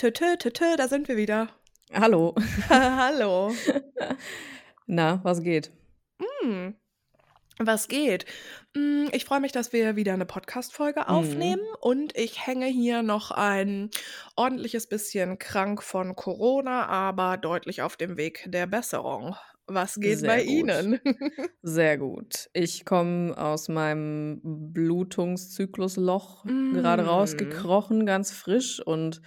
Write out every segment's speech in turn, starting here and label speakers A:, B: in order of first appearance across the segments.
A: Tö, tö, tö, tö, da sind wir wieder.
B: Hallo.
A: Hallo.
B: Na, was geht?
A: Hm, was geht? Hm, ich freue mich, dass wir wieder eine Podcast-Folge
B: Mhm.
A: aufnehmen und ich hänge hier noch ein ordentliches bisschen krank von Corona, aber deutlich auf dem Weg der Besserung. Was geht bei
B: Sehr gut.
A: Ihnen?
B: Sehr gut. Ich komme aus meinem Blutungszyklusloch gerade
A: Mm.
B: rausgekrochen, ganz frisch und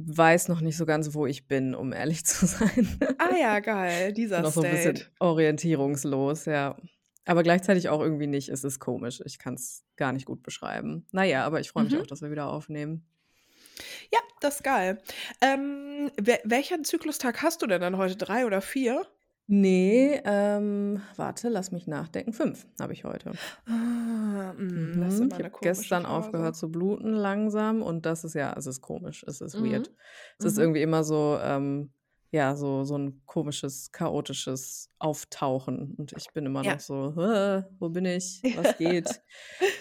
B: weiß noch nicht so ganz, wo ich bin, um ehrlich zu sein.
A: Ah ja, geil, dieser
B: noch so ein bisschen orientierungslos, ja. Aber gleichzeitig auch irgendwie nicht. Es ist komisch. Ich kann es gar nicht gut beschreiben. Naja, aber ich freue mich
A: Mhm.
B: auch, dass wir wieder aufnehmen.
A: Ja, das ist geil. Ähm, wel welchen Zyklustag hast du denn dann heute? Drei oder vier?
B: Nee, ähm, warte, lass mich nachdenken. Fünf habe ich heute.
A: Ah, mm, ist
B: Mhm. Ich habe gestern
A: Phase.
B: aufgehört zu bluten langsam und das ist ja, es ist komisch, es ist weird.
A: Mhm.
B: Es ist
A: Mhm.
B: irgendwie immer so, ähm, ja, so, so ein komisches, chaotisches Auftauchen und ich bin immer
A: Ja.
B: noch so, "Äh, wo bin ich? Was geht?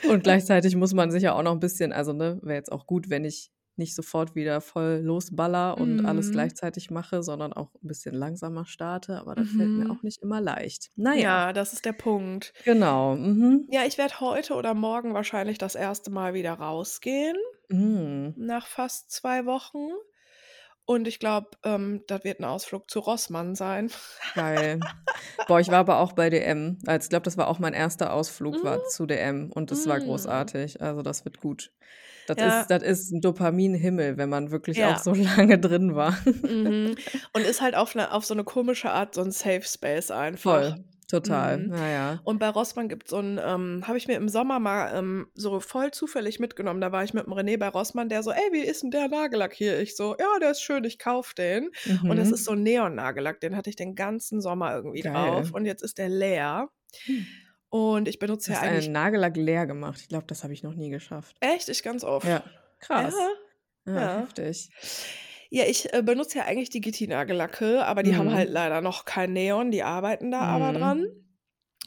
B: Und gleichzeitig muss man sich ja auch noch ein bisschen, also ne, wäre jetzt auch gut, wenn ich nicht sofort wieder voll losballer und alles
A: Mhm.
B: gleichzeitig mache, sondern auch ein bisschen langsamer starte, aber das fällt mir
A: Mhm.
B: auch nicht immer leicht. Naja,
A: Ja, das ist der Punkt.
B: genau. Mhm.
A: Ja, ich werde heute oder morgen wahrscheinlich das erste Mal wieder rausgehen,
B: Mhm.
A: nach fast zwei Wochen. Und ich glaube, ähm, das wird ein Ausflug zu Rossmann sein.
B: Geil. Boah, ich war aber auch bei DM. Also, ich glaube, das war auch mein erster Ausflug war
A: Mm,
B: zu DM und das war
A: mm.
B: großartig. Also, das wird gut. Das
A: Ja,
B: ist das ist 'n Dopaminhimmel, wenn man wirklich auch
A: ja.
B: so lange drin war.
A: Mhm. Und ist halt auf, ne, auf so eine komische Art so ein Safe Space einfach.
B: Voll, total.
A: Mhm.
B: Ja, ja.
A: Und bei Rossmann gibt es so ein, ähm, habe ich mir im Sommer mal ähm, so voll zufällig mitgenommen. Da war ich mit dem René bei Rossmann, der so, ey, wie ist denn der Nagellack hier? Ich so, ja, der ist schön, ich kauf den. Und das ist
B: Mhm.
A: so ein Neon-Nagellack, den hatte ich den ganzen Sommer irgendwie drauf.
B: Geil.
A: Und jetzt ist der leer.
B: Hm.
A: Und ich
B: Du
A: benutze ja
B: hast einen
A: eigentlich
B: Nagellack leer gemacht. Ich glaube, das habe ich noch nie geschafft.
A: echt, ich ganz oft.
B: Ja, krass.
A: Ja,
B: Ja,
A: ja.
B: heftig.
A: Ja, ich äh, benutze ja eigentlich die Gitti-Nagellacke, aber die haben halt
B: Mhm.
A: leider noch kein Neon, die arbeiten da aber dran.
B: Mhm.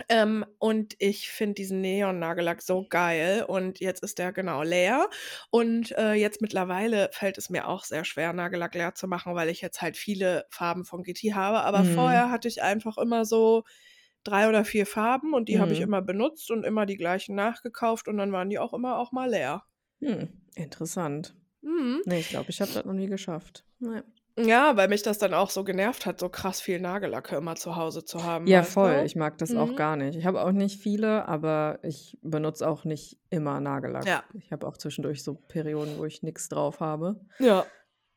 A: Ähm, und ich finde diesen Neon-Nagellack so geil und jetzt ist der genau leer. Und äh, jetzt mittlerweile fällt es mir auch sehr schwer, Nagellack leer zu machen, weil ich jetzt halt viele Farben von Gitti habe. Aber
B: Mhm.
A: vorher hatte ich einfach immer so drei oder vier Farben und die habe ich
B: Mhm.
A: immer benutzt und immer die gleichen nachgekauft und dann waren die auch immer auch mal leer.
B: Hm, interessant.
A: Mhm.
B: Ne, ich glaube, ich habe das noch nie geschafft. Ne.
A: Ja, weil mich das dann auch so genervt hat, so krass viel Nagellacke immer zu Hause zu haben,
B: Ja, voll.
A: du?
B: Ich mag das auch
A: Mhm.
B: gar nicht. Ich habe auch nicht viele, aber ich benutze auch nicht immer Nagellack.
A: Ja.
B: Ich habe auch zwischendurch so Perioden, wo ich nix drauf habe.
A: Ja,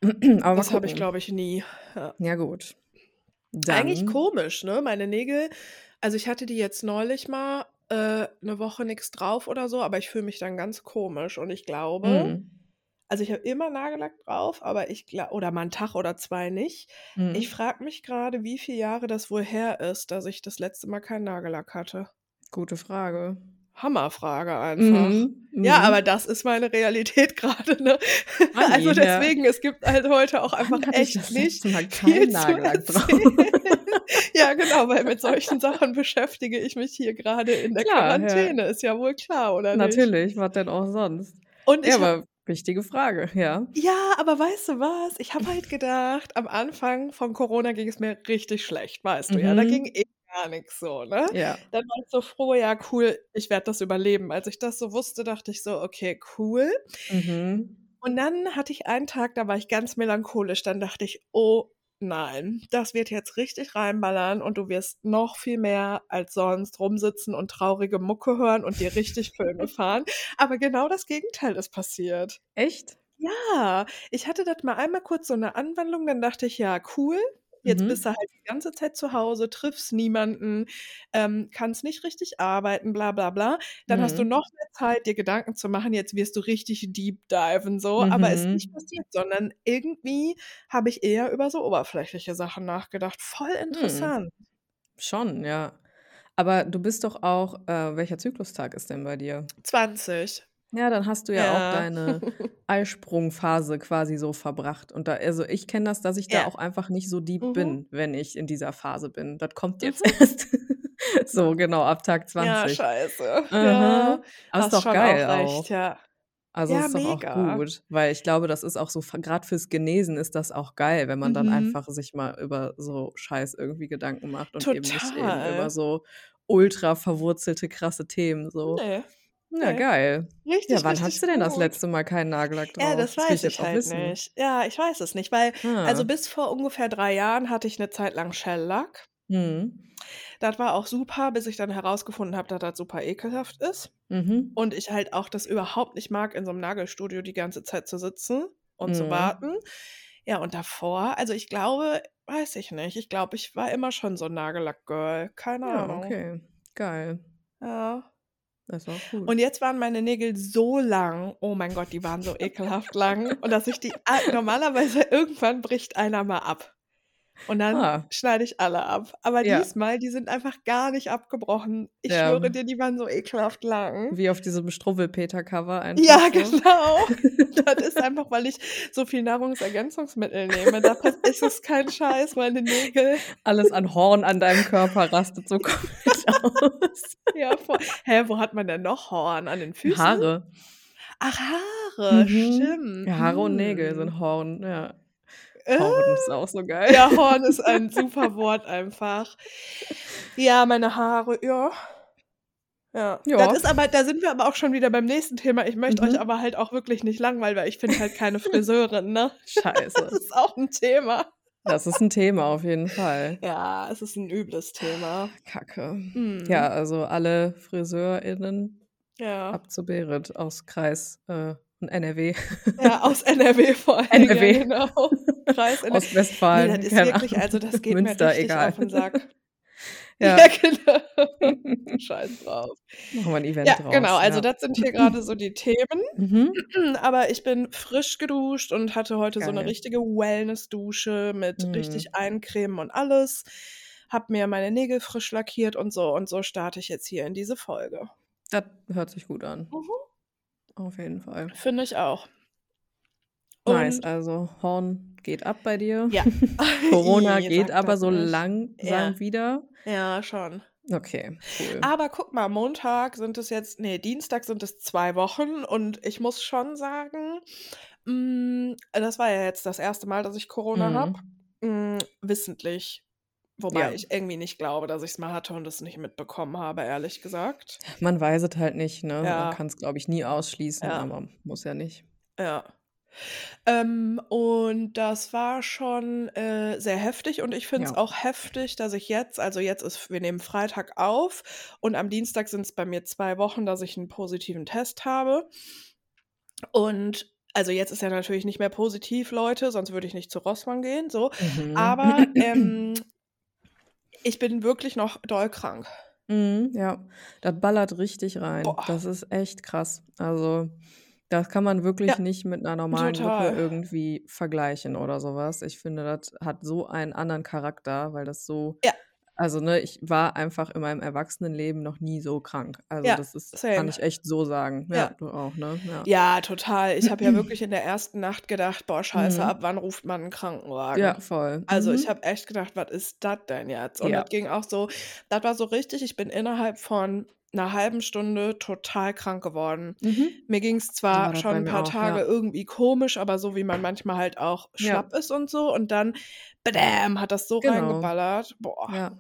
B: Aber
A: das habe ich, glaube ich, nie. Ja.
B: Ja, gut.
A: Eigentlich
B: Dann
A: komisch, ne? Meine Nägel, also ich hatte die jetzt neulich mal äh, eine Woche nichts drauf oder so, aber ich fühle mich dann ganz komisch und ich glaube,
B: Mhm.
A: Also ich habe immer Nagellack drauf, aber ich glaube, oder mal einen Tag oder zwei nicht. Ich
B: Mhm.
A: frage mich gerade, wie viele Jahre das wohl her ist, dass ich das letzte Mal keinen Nagellack hatte.
B: Gute Frage.
A: Hammerfrage einfach.
B: Mhm.
A: Ja,
B: Mhm.
A: aber das ist meine Realität gerade, ne?
B: Anni,
A: Also
B: ja.
A: deswegen, es gibt halt heute auch einfach
B: ich
A: echt nicht viel zu
B: Nagellack drauf?
A: erzählen. Ja, genau, weil mit solchen Sachen beschäftige ich mich hier gerade in der
B: Klar, ja.
A: Quarantäne, ist ja wohl klar, oder nicht?
B: Natürlich, was denn auch sonst?
A: Und
B: Ja,
A: ich habe
B: aber wichtige Frage, ja.
A: ja, aber weißt du was? Ich habe halt gedacht, am Anfang von Corona ging es mir richtig schlecht, weißt du ja. Da ging
B: Mhm.
A: eh gar nichts so, ne?
B: Ja.
A: Dann war ich so froh, ja, cool, ich werde das überleben. Als ich das so wusste, dachte ich so, okay, cool.
B: Mhm.
A: Und dann hatte ich einen Tag, da war ich ganz melancholisch. Dann dachte ich, oh nein, das wird jetzt richtig reinballern und du wirst noch viel mehr als sonst rumsitzen und traurige Mucke hören und dir richtig Filme fahren. Aber genau das Gegenteil ist passiert.
B: Echt?
A: Ja, ich hatte das mal einmal kurz so eine Anwandlung, dann dachte ich, ja, cool. Jetzt bist
B: Mhm.
A: du halt die ganze Zeit zu Hause, triffst niemanden, ähm, kannst nicht richtig arbeiten, bla bla bla. Dann hast du
B: Mhm.
A: noch mehr Zeit, dir Gedanken zu machen, jetzt wirst du richtig deep diven so, aber ist nicht
B: Mhm.
A: passiert, sondern irgendwie habe ich eher über so oberflächliche Sachen nachgedacht. Voll
B: Hm.
A: interessant.
B: Schon, ja. Aber du bist doch auch, äh, welcher Zyklustag ist denn bei dir?
A: 20.
B: Ja, dann hast du ja auch
A: Ja.
B: deine Eisprungphase quasi so verbracht. Und da, also ich kenne das, dass ich da
A: Ja.
B: auch einfach nicht so deep
A: Mhm.
B: bin, wenn ich in dieser Phase bin. Das kommt jetzt
A: Mhm.
B: erst. so, genau, ab Tag
A: Ja,
B: 20.
A: scheiße.
B: Aha.
A: Ja,
B: Aber ist doch geil
A: auch
B: auch.
A: recht, ja.
B: Also
A: Ja,
B: ist doch auch
A: mega.
B: gut, weil ich glaube, das ist auch so gerade fürs Genesen ist das auch geil, wenn man dann
A: Mhm.
B: einfach sich mal über so Scheiß irgendwie Gedanken macht und eben nicht eben über
A: Total.
B: so ultra verwurzelte, krasse Themen so.
A: Ne,
B: Ja,
A: ne.
B: geil. Ja,
A: Richtig,
B: wann
A: richtig
B: hattest du denn das
A: gut.
B: letzte Mal keinen Nagellack
A: Ja,
B: drauf?
A: das
B: Das ich
A: weiß ich
B: jetzt auch
A: halt nicht. Ja, ich weiß es nicht, weil also
B: Ah.
A: bis vor ungefähr 3 Jahren hatte ich 'ne Zeit lang Shellack.
B: Mhm.
A: Das war auch super, bis ich dann herausgefunden habe, dass das super ekelhaft ist
B: Mhm.
A: und ich halt auch das überhaupt nicht mag, in so 'nem Nagelstudio die ganze Zeit zu sitzen und zu
B: Mhm.
A: warten. Ja, und davor also ich glaube weiß ich nicht. Ich glaube, ich war immer schon so 'n Nagellack-Girl. Keine
B: Ja,
A: Ahnung.
B: okay. Geil.
A: Ja.
B: Das auch gut.
A: Und jetzt waren meine Nägel so lang, oh mein Gott, die waren so ekelhaft lang und dass ich die normalerweise irgendwann bricht einer mal ab. Und dann
B: Ah.
A: schneide ich alle ab. Aber
B: Ja.
A: diesmal, die sind einfach gar nicht abgebrochen. Ich
B: Ja.
A: schwöre dir, die waren so ekelhaft lang.
B: Wie auf diesem Struwwelpeter-Cover einfach
A: Ja,
B: so.
A: genau. Das ist einfach, weil ich so viel Nahrungsergänzungsmittel nehme. Da ist es kein Scheiß, meine Nägel.
B: Alles an Horn an deinem Körper rastet so komplett aus.
A: Ja, voll. Hä, wo hat man denn noch Horn? An den Füßen?
B: Haare.
A: Ach, Haare,
B: Mhm.
A: stimmt.
B: Ja, Haare und Nägel
A: Hm.
B: sind Horn, ja.
A: Äh.
B: Horn ist auch so geil.
A: Ja, Horn ist ein super Wort einfach. Ja, meine Haare, ja. Ja.
B: Ja.
A: Das ist aber da sind wir aber auch schon wieder beim nächsten Thema. Ich möchte euch
B: Mhm.
A: aber halt auch wirklich nicht langweilen, weil ich finde halt keine Friseurin, ne?
B: Scheiße.
A: Das ist auch 'n Thema.
B: Das ist 'n Thema auf jeden Fall.
A: Ja, es ist 'n übles Thema.
B: Kacke.
A: Mhm.
B: Ja, also alle FriseurInnen
A: Ja.
B: ab zu Berit aus Kreis, äh, und NRW.
A: Ja, aus NRW vor allen Dingen, ja,
B: NRW.
A: genau. Kreis NRW.
B: Ostwestfalen,
A: Ne, das ist wirklich also das geht
B: Münster,
A: mir richtig
B: egal.
A: auf 'n Sack.
B: Ja.
A: Ja, genau. Scheiß drauf.
B: Machen wir 'n Event
A: Ja,
B: draus,
A: genau, also
B: ja.
A: das sind hier grade so die Themen.
B: Mhm.
A: Aber ich bin frisch geduscht und hatte heute so 'ne
B: Geil.
A: richtige Wellness-Dusche mit
B: Mhm.
A: richtig Eincremen und alles. Habe mir meine Nägel frisch lackiert und so und so starte ich jetzt hier in diese Folge.
B: Das hört sich gut an.
A: Mhm.
B: Auf jeden Fall.
A: Finde ich auch.
B: Nice, also Horn geht ab bei dir.
A: Ja.
B: Corona geht aber so
A: nicht.
B: langsam
A: Ja.
B: wieder.
A: Ja, schon.
B: Okay, cool.
A: Aber guck mal, Montag sind es jetzt ne, Dienstag sind es 2 Wochen und ich muss schon sagen, hm, das war ja jetzt das 1. Mal, dass ich Corona habe,
B: Mhm.
A: hm, wissentlich. Wobei
B: Ja.
A: ich irgendwie nicht glaube, dass ich's mal hatte und es nicht mitbekommen habe, ehrlich gesagt.
B: Man weiß es halt nicht, ne? Man
A: Ja.
B: kann's, glaube ich, nie ausschließen,
A: Ja.
B: aber muss ja nicht.
A: Ja. Ähm, und das war schon, äh, sehr heftig und ich finde es
B: Ja.
A: auch heftig, dass ich jetzt also jetzt ist wir nehmen Freitag auf und am Dienstag sind's bei mir 2 Wochen, dass ich 'n positiven Test habe. Und also jetzt ist er natürlich nicht mehr positiv, Leute, sonst würde ich nicht zu Rossmann gehen, so.
B: Mhm.
A: Aber, ähm ich bin wirklich noch doll krank.
B: Mhm, ja, das ballert richtig rein.
A: Boah.
B: Das ist echt krass. Also, das kann man wirklich
A: Ja.
B: nicht mit 'ner normalen
A: Total.
B: irgendwie vergleichen oder so was. Ich finde, das hat so einen anderen Charakter, weil das so
A: Ja.
B: also, ne, ich war einfach in meinem Erwachsenenleben noch nie so krank. Also,
A: Ja,
B: das ist kann
A: same.
B: ich echt so sagen. Ja,
A: Ja.
B: du auch, ne? Ja.
A: Ja, total. Ich habe ja wirklich in der ersten Nacht gedacht: „Boah, scheiße,
B: Mhm.
A: ab wann ruft man 'n Krankenwagen?“
B: Ja, voll.
A: Also, ich
B: Mhm.
A: habe echt gedacht: „Was ist das denn jetzt?“ Und das ging auch so das war so richtig ich bin innerhalb von 'ner halben Stunde total krank geworden.
B: Mhm.
A: Mir ging's
B: So
A: zwar
B: war das
A: schon
B: bei
A: 'n
B: mir
A: paar
B: auch,
A: Tage
B: ja.
A: irgendwie komisch, aber so wie man manchmal halt auch
B: Ja.
A: schlapp ist und so und dann badam, hat das so
B: Genau.
A: reingeballert. Boah.
B: Ja.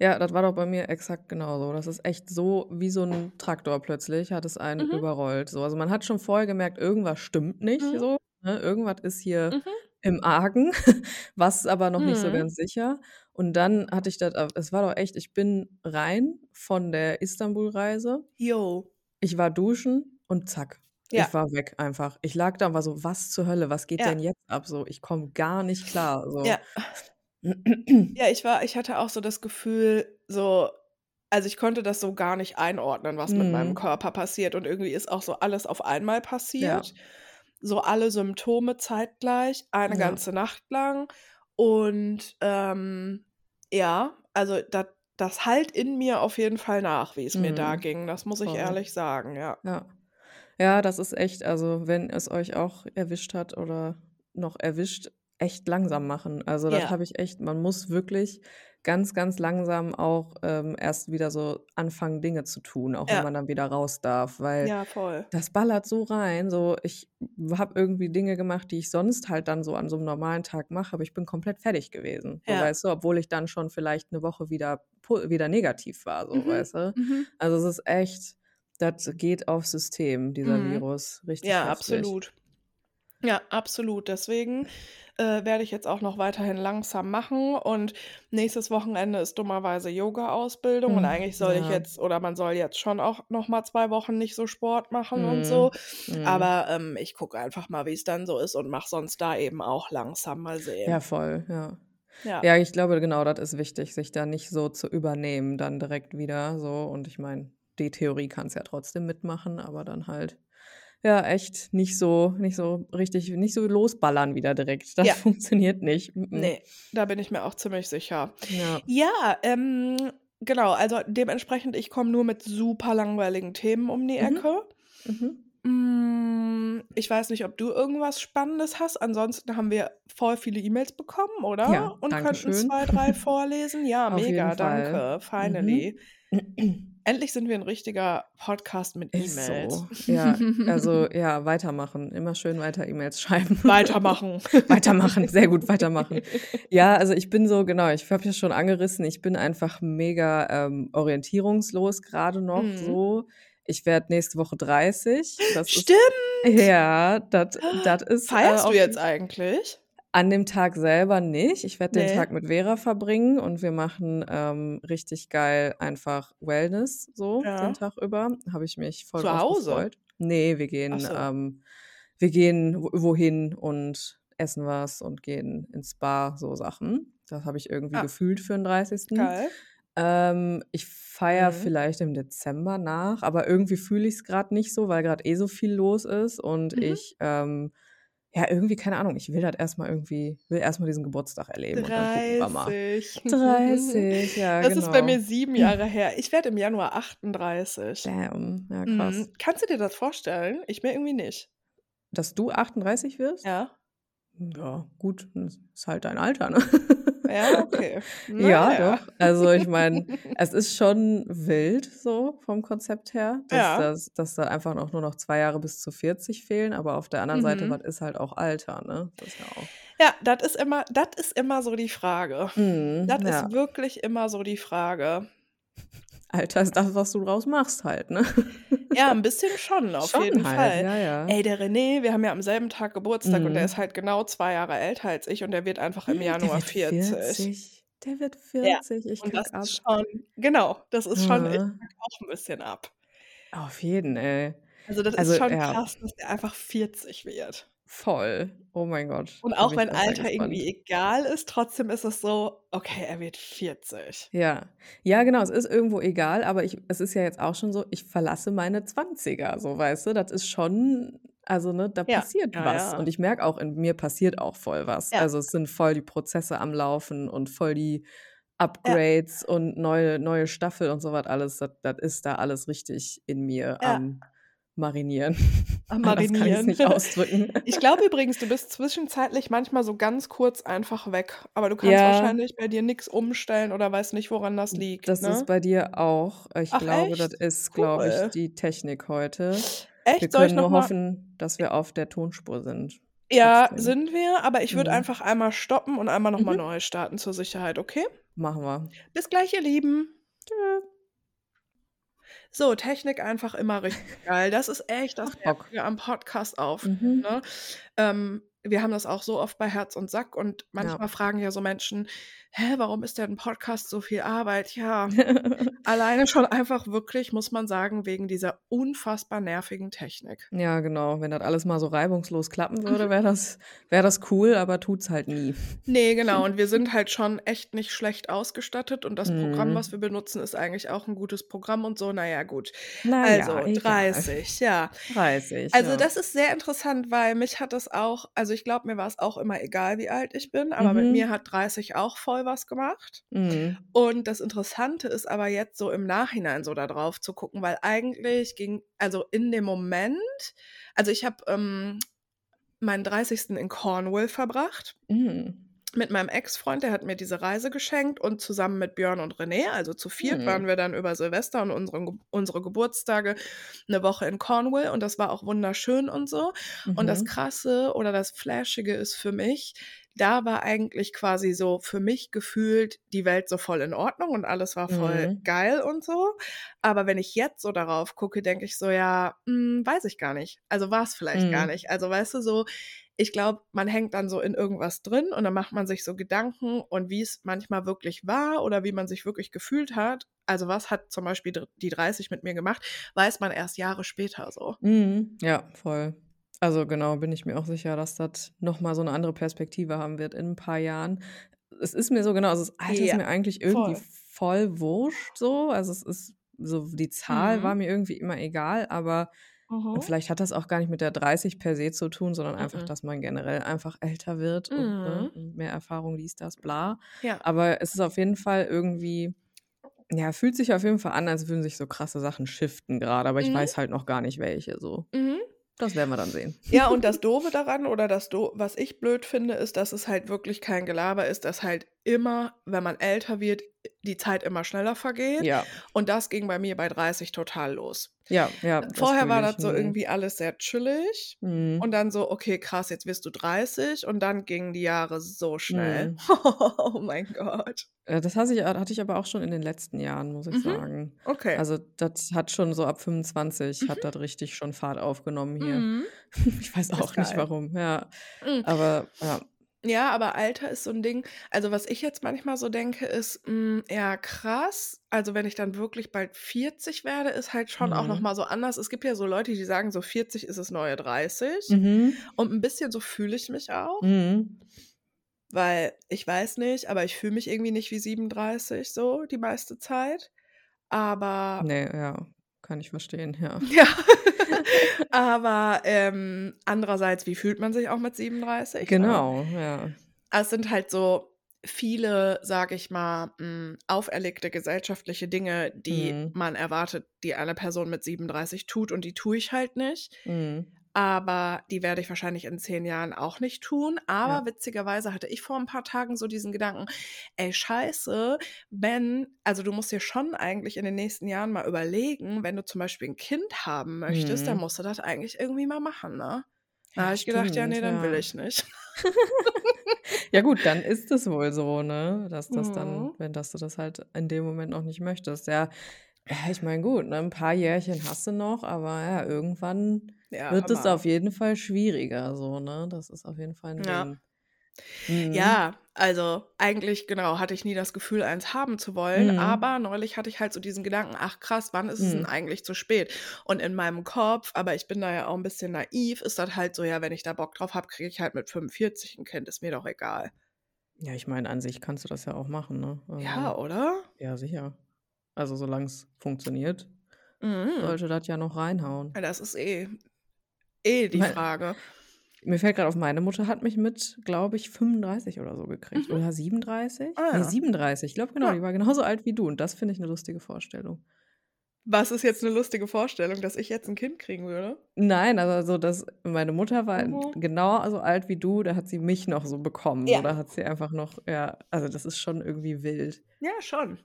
B: Ja, das war doch bei mir exakt genauso. Das ist echt so wie so 'n Traktor plötzlich hat es einen
A: Mhm.
B: überrollt. So, also, man hat schon vorher gemerkt, irgendwas stimmt nicht
A: Mhm.
B: so, ne? Irgendwas ist hier
A: Mhm.
B: im Argen, was aber noch nicht so
A: Mhm.
B: ganz sicher. Und dann hatte ich das es war doch echt ich bin rein von der Istanbul-Reise.
A: Jo.
B: Ich war duschen und zack,
A: Ja.
B: ich war weg einfach. Ich lag da und war so: „Was zur Hölle? Was geht
A: Ja.
B: denn jetzt ab?“ So, ich komme gar nicht klar, so.
A: Ja. Ja, ich war ich hatte auch so das Gefühl, so also, ich konnte das so gar nicht einordnen, was mit meinem
B: Mhm.
A: Körper passiert und irgendwie ist auch so alles auf einmal
B: Ja.
A: passiert. So alle Symptome zeitgleich, eine
B: Ja.
A: ganze Nacht lang. Und, ähm, ja, also, das das hallt in mir auf jeden Fall nach, wie's mir da
B: Mhm.
A: ging. Das muss ich
B: Voll.
A: ehrlich sagen, ja.
B: Ja. Ja, das ist echt also, wenn es euch auch erwischt hat oder noch erwischt, echt langsam machen. Also das
A: Ja.
B: habe ich echt man muss wirklich ganz, ganz langsam auch, ähm, erst wieder so anfangen, Dinge zu tun, auch wenn
A: Ja.
B: man dann wieder raus darf, weil
A: Ja,
B: das ballert so rein. So, ich habe irgendwie Dinge gemacht, die ich sonst halt dann so an so einem normalen Tag mache, aber ich bin komplett fertig gewesen, so,
A: Ja.
B: weißt du, obwohl ich dann schon vielleicht eine Woche wieder wieder negativ war, so,
A: Mhm.
B: weißt du?
A: Mhm.
B: Also, es ist echt das geht aufs System, dieser
A: Mhm.
B: Virus. Richtig
A: Ja,
B: heftig.
A: absolut. Ja, absolut. Deswegen, äh, werde ich jetzt auch noch weiterhin langsam machen und nächstes Wochenende ist dummerweise Yoga-Ausbildung und
B: Mhm,
A: eigentlich soll ich
B: ja.
A: jetzt oder man soll jetzt schon auch noch mal 2 Wochen nicht so Sport machen und so.
B: Mhm, mhm.
A: Aber, ähm, ich gucke einfach mal, wie's dann so ist und mache sonst da eben auch langsam. Mal
B: Ja,
A: sehen.
B: voll, ja.
A: Ja.
B: Ja, ich glaube, genau, das ist wichtig, sich da nicht so zu übernehmen dann direkt wieder so und ich meine, die Theorie kann's ja trotzdem mitmachen, aber dann halt, ja, echt nicht so nicht so richtig nicht so losballern wieder direkt. Das
A: Ja.
B: funktioniert nicht. Mm-mm.
A: Ne, da bin ich mir auch ziemlich sicher.
B: Ja.
A: Ja, ähm, genau, also dementsprechend, ich komme nur mit super langweiligen Themen um die
B: Mhm.
A: Ecke.
B: Mhm.
A: Hm, ich weiß nicht, ob du irgendwas Spannendes hast. Ansonsten haben wir voll viele E-Mails bekommen, oder?
B: Ja,
A: Und könnten
B: schön.
A: 2, 3 vorlesen. Ja,
B: Auf
A: mega, danke. Finally. Endlich sind wir 'n richtiger Podcast mit
B: Ist
A: E-Mails.
B: so. Ja, also, ja, weitermachen. Immer schön weiter E-Mails schreiben.
A: Weitermachen.
B: Weitermachen, sehr gut, weitermachen. Ja, also, ich bin so genau, ich habe ja schon angerissen, ich bin einfach mega, ähm, orientierungslos grade noch
A: Mhm.
B: so. Ich werde nächste Woche 30. Das ist
A: Stimmt!
B: ja, das ist, äh,
A: Feierst
B: auf
A: du jetzt eigentlich?
B: An dem Tag selber nicht. Ich werde den
A: Ne?
B: Tag mit Vera verbringen und wir machen, ähm, richtig geil einfach Wellness so
A: Ja.
B: den Tag über. Habe ich mich voll
A: Zu Hause?
B: gefreut. Ne, wir gehen
A: so.
B: ähm, wir gehen wo wohin und essen was und gehen ins Spa, so Sachen. Das habe ich irgendwie
A: Ah.
B: gefühlt für 'n 30.
A: Geil.
B: Ähm, ich feiere
A: Mhm.
B: vielleicht im Dezember nach, aber irgendwie fühle ich's grad nicht so, weil grad eh so viel los ist und
A: Mhm.
B: ich, ähm ja, irgendwie, keine Ahnung, ich will das erst mal irgendwie will erst mal diesen Geburtstag erleben und dann gucken wir mal.
A: 30.
B: 30, ja,
A: Das ist bei mir
B: genau.
A: 7 Jahre her. Ich werde im Januar 38.
B: Damn, ja krass.
A: Mhm. Kannst du dir das vorstellen? Ich mir irgendwie nicht.
B: Dass du 38 wirst?
A: Ja.
B: Ja, gut, das ist halt dein Alter, ne?
A: Ja, okay. Na
B: Ja,
A: ja.
B: doch. Also, ich meine, es ist schon wild so vom Konzept her, dass
A: Ja.
B: das dass da einfach noch nur noch 2 Jahre bis zu 40 fehlen, aber auf der anderen Seite,
A: Mhm.
B: was ist halt auch Alter, ne? Das ist ja auch
A: Ja, das ist immer das ist immer so die Frage.
B: Mhm,
A: Das
B: ja.
A: ist wirklich immer so die Frage.
B: Alter ist das, was du draus machst halt, ne?
A: Ja, 'n bisschen schon, auf
B: Schon
A: jeden
B: halt,
A: Fall.
B: ja, ja.
A: Ey, der René, wir haben ja am selben Tag Geburtstag und der
B: Mhm.
A: ist halt genau 2 Jahre älter als ich und der wird einfach im
B: Der
A: Januar
B: wird
A: 40.
B: 40. Der wird
A: Ja,
B: 40, ich
A: und das
B: ab.
A: ist schon genau, das ist schon ich
B: Mhm.
A: kacke auch 'n bisschen ab.
B: Auf jeden, ey.
A: Also, das
B: Also,
A: ist schon
B: ja.
A: krass, dass der einfach 40 wird.
B: Voll. Oh mein Gott.
A: Und auch wenn Alter irgendwie egal ist, trotzdem ist es so: „Okay, er wird 40.“
B: Ja. Ja, genau, es ist irgendwo egal, aber ich es ist ja jetzt auch schon so, ich verlasse meine 20er, so, weißt du? Das ist schon also, ne, da
A: Ja,
B: passiert
A: ja,
B: was.
A: ja.
B: Und ich merke auch, in mir passiert auch voll was. Also, es sind voll die Prozesse am Laufen und voll die Upgrades und neue neue Staffel und so was alles. Das ist da alles richtig in mir am Marinieren.
A: Am
B: Anders kann ich's
A: Marinieren.
B: nicht ausdrücken.
A: Ich glaube übrigens, du bist zwischenzeitlich manchmal so ganz kurz einfach weg, aber du kannst
B: Ja.
A: wahrscheinlich bei dir nix umstellen oder weißt nicht, woran das liegt,
B: Das
A: ne?
B: ist bei dir auch. Ich
A: Ach
B: glaube, das
A: echt?
B: ist, glaube ich, die Technik heute.
A: Echt?
B: Wir
A: Soll ich
B: können nur hoffen, dass wir auf der Tonspur sind.
A: Ja,
B: Trotzdem.
A: sind wir, aber ich würde
B: Mhm.
A: einfach einmal stoppen und einmal noch mal
B: Mhm.
A: neu starten zur Sicherheit, okay?
B: Machen wir.
A: Bis gleich, ihr Lieben.
B: Tschö.
A: So, Technik einfach immer richtig geil. Das ist echt das
B: Bock.
A: Am Podcast aufnehmen,
B: Mhm.
A: ne? Ähm, wir haben das auch so oft bei Herz und Sack und
B: Ja.
A: manchmal fragen ja so Menschen: „Hä, warum ist denn 'n Podcast so viel Arbeit?“ Ja, alleine schon einfach wirklich, muss man sagen, wegen dieser unfassbar nervigen Technik.
B: Ja, genau. Wenn das alles mal so reibungslos klappen würde,
A: Mhm.
B: wäre das wäre das cool, aber tut's halt nie.
A: Ne, genau. Und wir sind halt schon echt nicht schlecht ausgestattet und das Programm,
B: Mhm.
A: was wir benutzen, ist eigentlich auch 'n gutes Programm und so. Na ja, gut.
B: Na
A: Also,
B: ja, egal.
A: 30, ja.
B: 30,
A: Also,
B: ja.
A: das ist sehr interessant, weil mich hat das auch also, ich glaube, mir war's auch immer egal, wie alt ich bin, aber mit
B: Mhm.
A: mir hat 30 auch voll was gemacht.
B: Mhm.
A: Und das Interessante ist aber jetzt so im Nachhinein so da drauf zu gucken, weil eigentlich ging also, in dem Moment also, ich habe, ähm meinen 30. in Cornwall verbracht.
B: Mhm.
A: Mit meinem Ex-Freund, der hat mir diese Reise geschenkt und zusammen mit Björn und René, also zu viert,
B: Mhm.
A: waren wir dann über Silvester und unsere, Ge- unsere Geburtstage eine Woche in Cornwall und das war auch wunderschön und so. Und das
B: Mhm.
A: Krasse oder das Flashige ist für mich, da war eigentlich quasi so für mich gefühlt die Welt so voll in Ordnung und alles war voll
B: Mhm.
A: geil und so. Aber wenn ich jetzt so darauf gucke, denke ich so, ja, hm, weiß ich gar nicht. Also war es vielleicht gar
B: Mhm.
A: nicht. Also weißt du so, ich glaube, man hängt dann so in irgendwas drin und dann macht man sich so Gedanken und wie es manchmal wirklich war oder wie man sich wirklich gefühlt hat. Also was hat zum Beispiel die 30 mit mir gemacht, weiß man erst Jahre später so.
B: Mhm. Ja, voll. Also genau, bin ich mir auch sicher, dass das nochmal so eine andere Perspektive haben wird in ein paar Jahren. Es ist mir so genau, also das Alter ist
A: Ja,
B: mir eigentlich irgendwie
A: voll.
B: voll wurscht so. Also es ist so, die Zahl war
A: Mhm.
B: mir irgendwie immer egal, aber und
A: Mhm.
B: vielleicht hat das auch gar nicht mit der 30 per se zu tun, sondern einfach,
A: Mhm.
B: dass man generell einfach älter wird und ne,
A: Mhm.
B: mehr Erfahrung, dies, das, bla.
A: Ja.
B: Aber es ist auf jeden Fall irgendwie, ja, fühlt sich auf jeden Fall an, als würden sich so krasse Sachen shiften gerade, aber ich
A: Mhm.
B: weiß halt noch gar nicht welche so.
A: Mhm.
B: Das werden wir dann sehen.
A: Ja, und das Doofe daran oder das, Do was ich blöd finde, ist, dass es halt wirklich kein Gelaber ist, dass halt immer, wenn man älter wird, die Zeit immer schneller vergeht.
B: Ja,
A: Und das ging bei mir bei 30 total los.
B: ja, ja. das
A: Vorher war
B: fühle
A: das so
B: Mhm.
A: irgendwie alles sehr chillig.
B: Mhm.
A: Und dann so, okay, krass, jetzt wirst du 30. Und dann gingen die Jahre so schnell.
B: Mhm.
A: oh mein Gott.
B: Äh, Das hatte ich, hatte ich aber auch schon in den letzten Jahren, muss ich
A: Mhm.
B: sagen.
A: Okay.
B: Also das hat schon so ab 25
A: Mhm.
B: hat das richtig schon Fahrt aufgenommen hier.
A: Mhm.
B: Ich weiß auch nicht warum, ja.
A: Mhm.
B: Aber ja.
A: Ja, aber Alter ist so ein Ding. Also, was ich jetzt manchmal so denke, ist, hm, ja, krass. Also, wenn ich dann wirklich bald 40 werde, ist halt schon auch
B: Mhm.
A: mal so anders. Es gibt ja so Leute, die sagen, so 40 ist das neue 30.
B: Mhm.
A: Und ein bisschen so fühle ich mich auch,
B: Mhm.
A: weil ich weiß nicht, aber ich fühle mich irgendwie nicht wie 37 so die meiste Zeit. Aber
B: Nee, ja, kann ich verstehen, ja.
A: ja. Aber ähm, andererseits, wie fühlt man sich auch mit 37? Ne?
B: Genau, ja.
A: Es sind halt so viele, sage ich mal, mh, auferlegte gesellschaftliche Dinge, die
B: Mhm.
A: man erwartet, die eine Person mit 37 tut und die tue ich halt nicht.
B: Mhm.
A: Aber die werde ich wahrscheinlich in zehn Jahren auch nicht tun. Aber
B: Ja.
A: witzigerweise hatte ich vor ein paar Tagen so diesen Gedanken, ey, scheiße, wenn, also du musst dir schon eigentlich in den nächsten Jahren mal überlegen, wenn du zum Beispiel ein Kind haben möchtest, dann
B: Mhm.
A: musst du das eigentlich irgendwie mal machen, ne? Da
B: Ja,
A: habe ich gedacht, ja, nee, dann will
B: ja.
A: ich nicht.
B: Ja gut, dann ist es wohl so, ne, dass das dann
A: Mhm.
B: wenn dass du das halt in dem Moment noch nicht möchtest. Ja, ja, ich meine, gut, ne, 'n paar Jährchen hast du noch, aber ja, irgendwann
A: Ja,
B: wird es auf jeden Fall schwieriger so, ne? Das ist auf jeden Fall 'n
A: Ja.
B: Ding. Mhm.
A: Ja, also eigentlich, genau, hatte ich nie das Gefühl, eins haben zu wollen,
B: Mhm.
A: aber neulich hatte ich halt so diesen Gedanken, ach krass, wann ist es denn
B: Mhm.
A: eigentlich zu spät? Und in meinem Kopf, aber ich bin da ja auch ein bisschen naiv, ist das halt so, ja, wenn ich da Bock drauf habe, kriege ich halt mit 45 ein Kind, ist mir doch egal.
B: Ja, ich meine, an sich kannst du das ja auch machen, ne?
A: Ja,
B: Also
A: oder?
B: ja, sicher. Also, solang's funktioniert,
A: Mhm.
B: sollte das ja noch reinhauen.
A: Ja, das ist eh eh die
B: Mei
A: Frage.
B: mir fällt grad auf, meine Mutter hat mich mit, glaube ich, 35 oder so gekriegt
A: Mhm.
B: oder 37?
A: Ah ja.
B: 37. Ich glaube, genau,
A: Ja.
B: die war genauso alt wie du und das finde ich 'ne lustige Vorstellung.
A: Was ist jetzt 'ne lustige Vorstellung, dass ich jetzt 'n Kind kriegen würde?
B: Nein, also so, dass meine Mutter war
A: Mhm.
B: genau so alt wie du, da hat sie mich noch so bekommen.
A: Ja.
B: da hat sie einfach noch ja, also das ist schon irgendwie wild.
A: Ja, schon.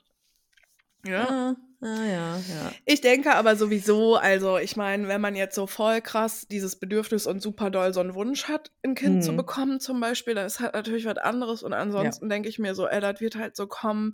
A: Ja.
B: Ah, ah ja, ja.
A: Ich denke aber sowieso, also ich meine, wenn man jetzt so voll krass dieses Bedürfnis und super doll so 'n Wunsch hat, 'n Kind zu
B: Mhm.
A: bekommen zum Beispiel, dann ist halt natürlich was anderes. Und
B: Ja.
A: ansonsten denke ich mir so, ey, das wird halt so kommen,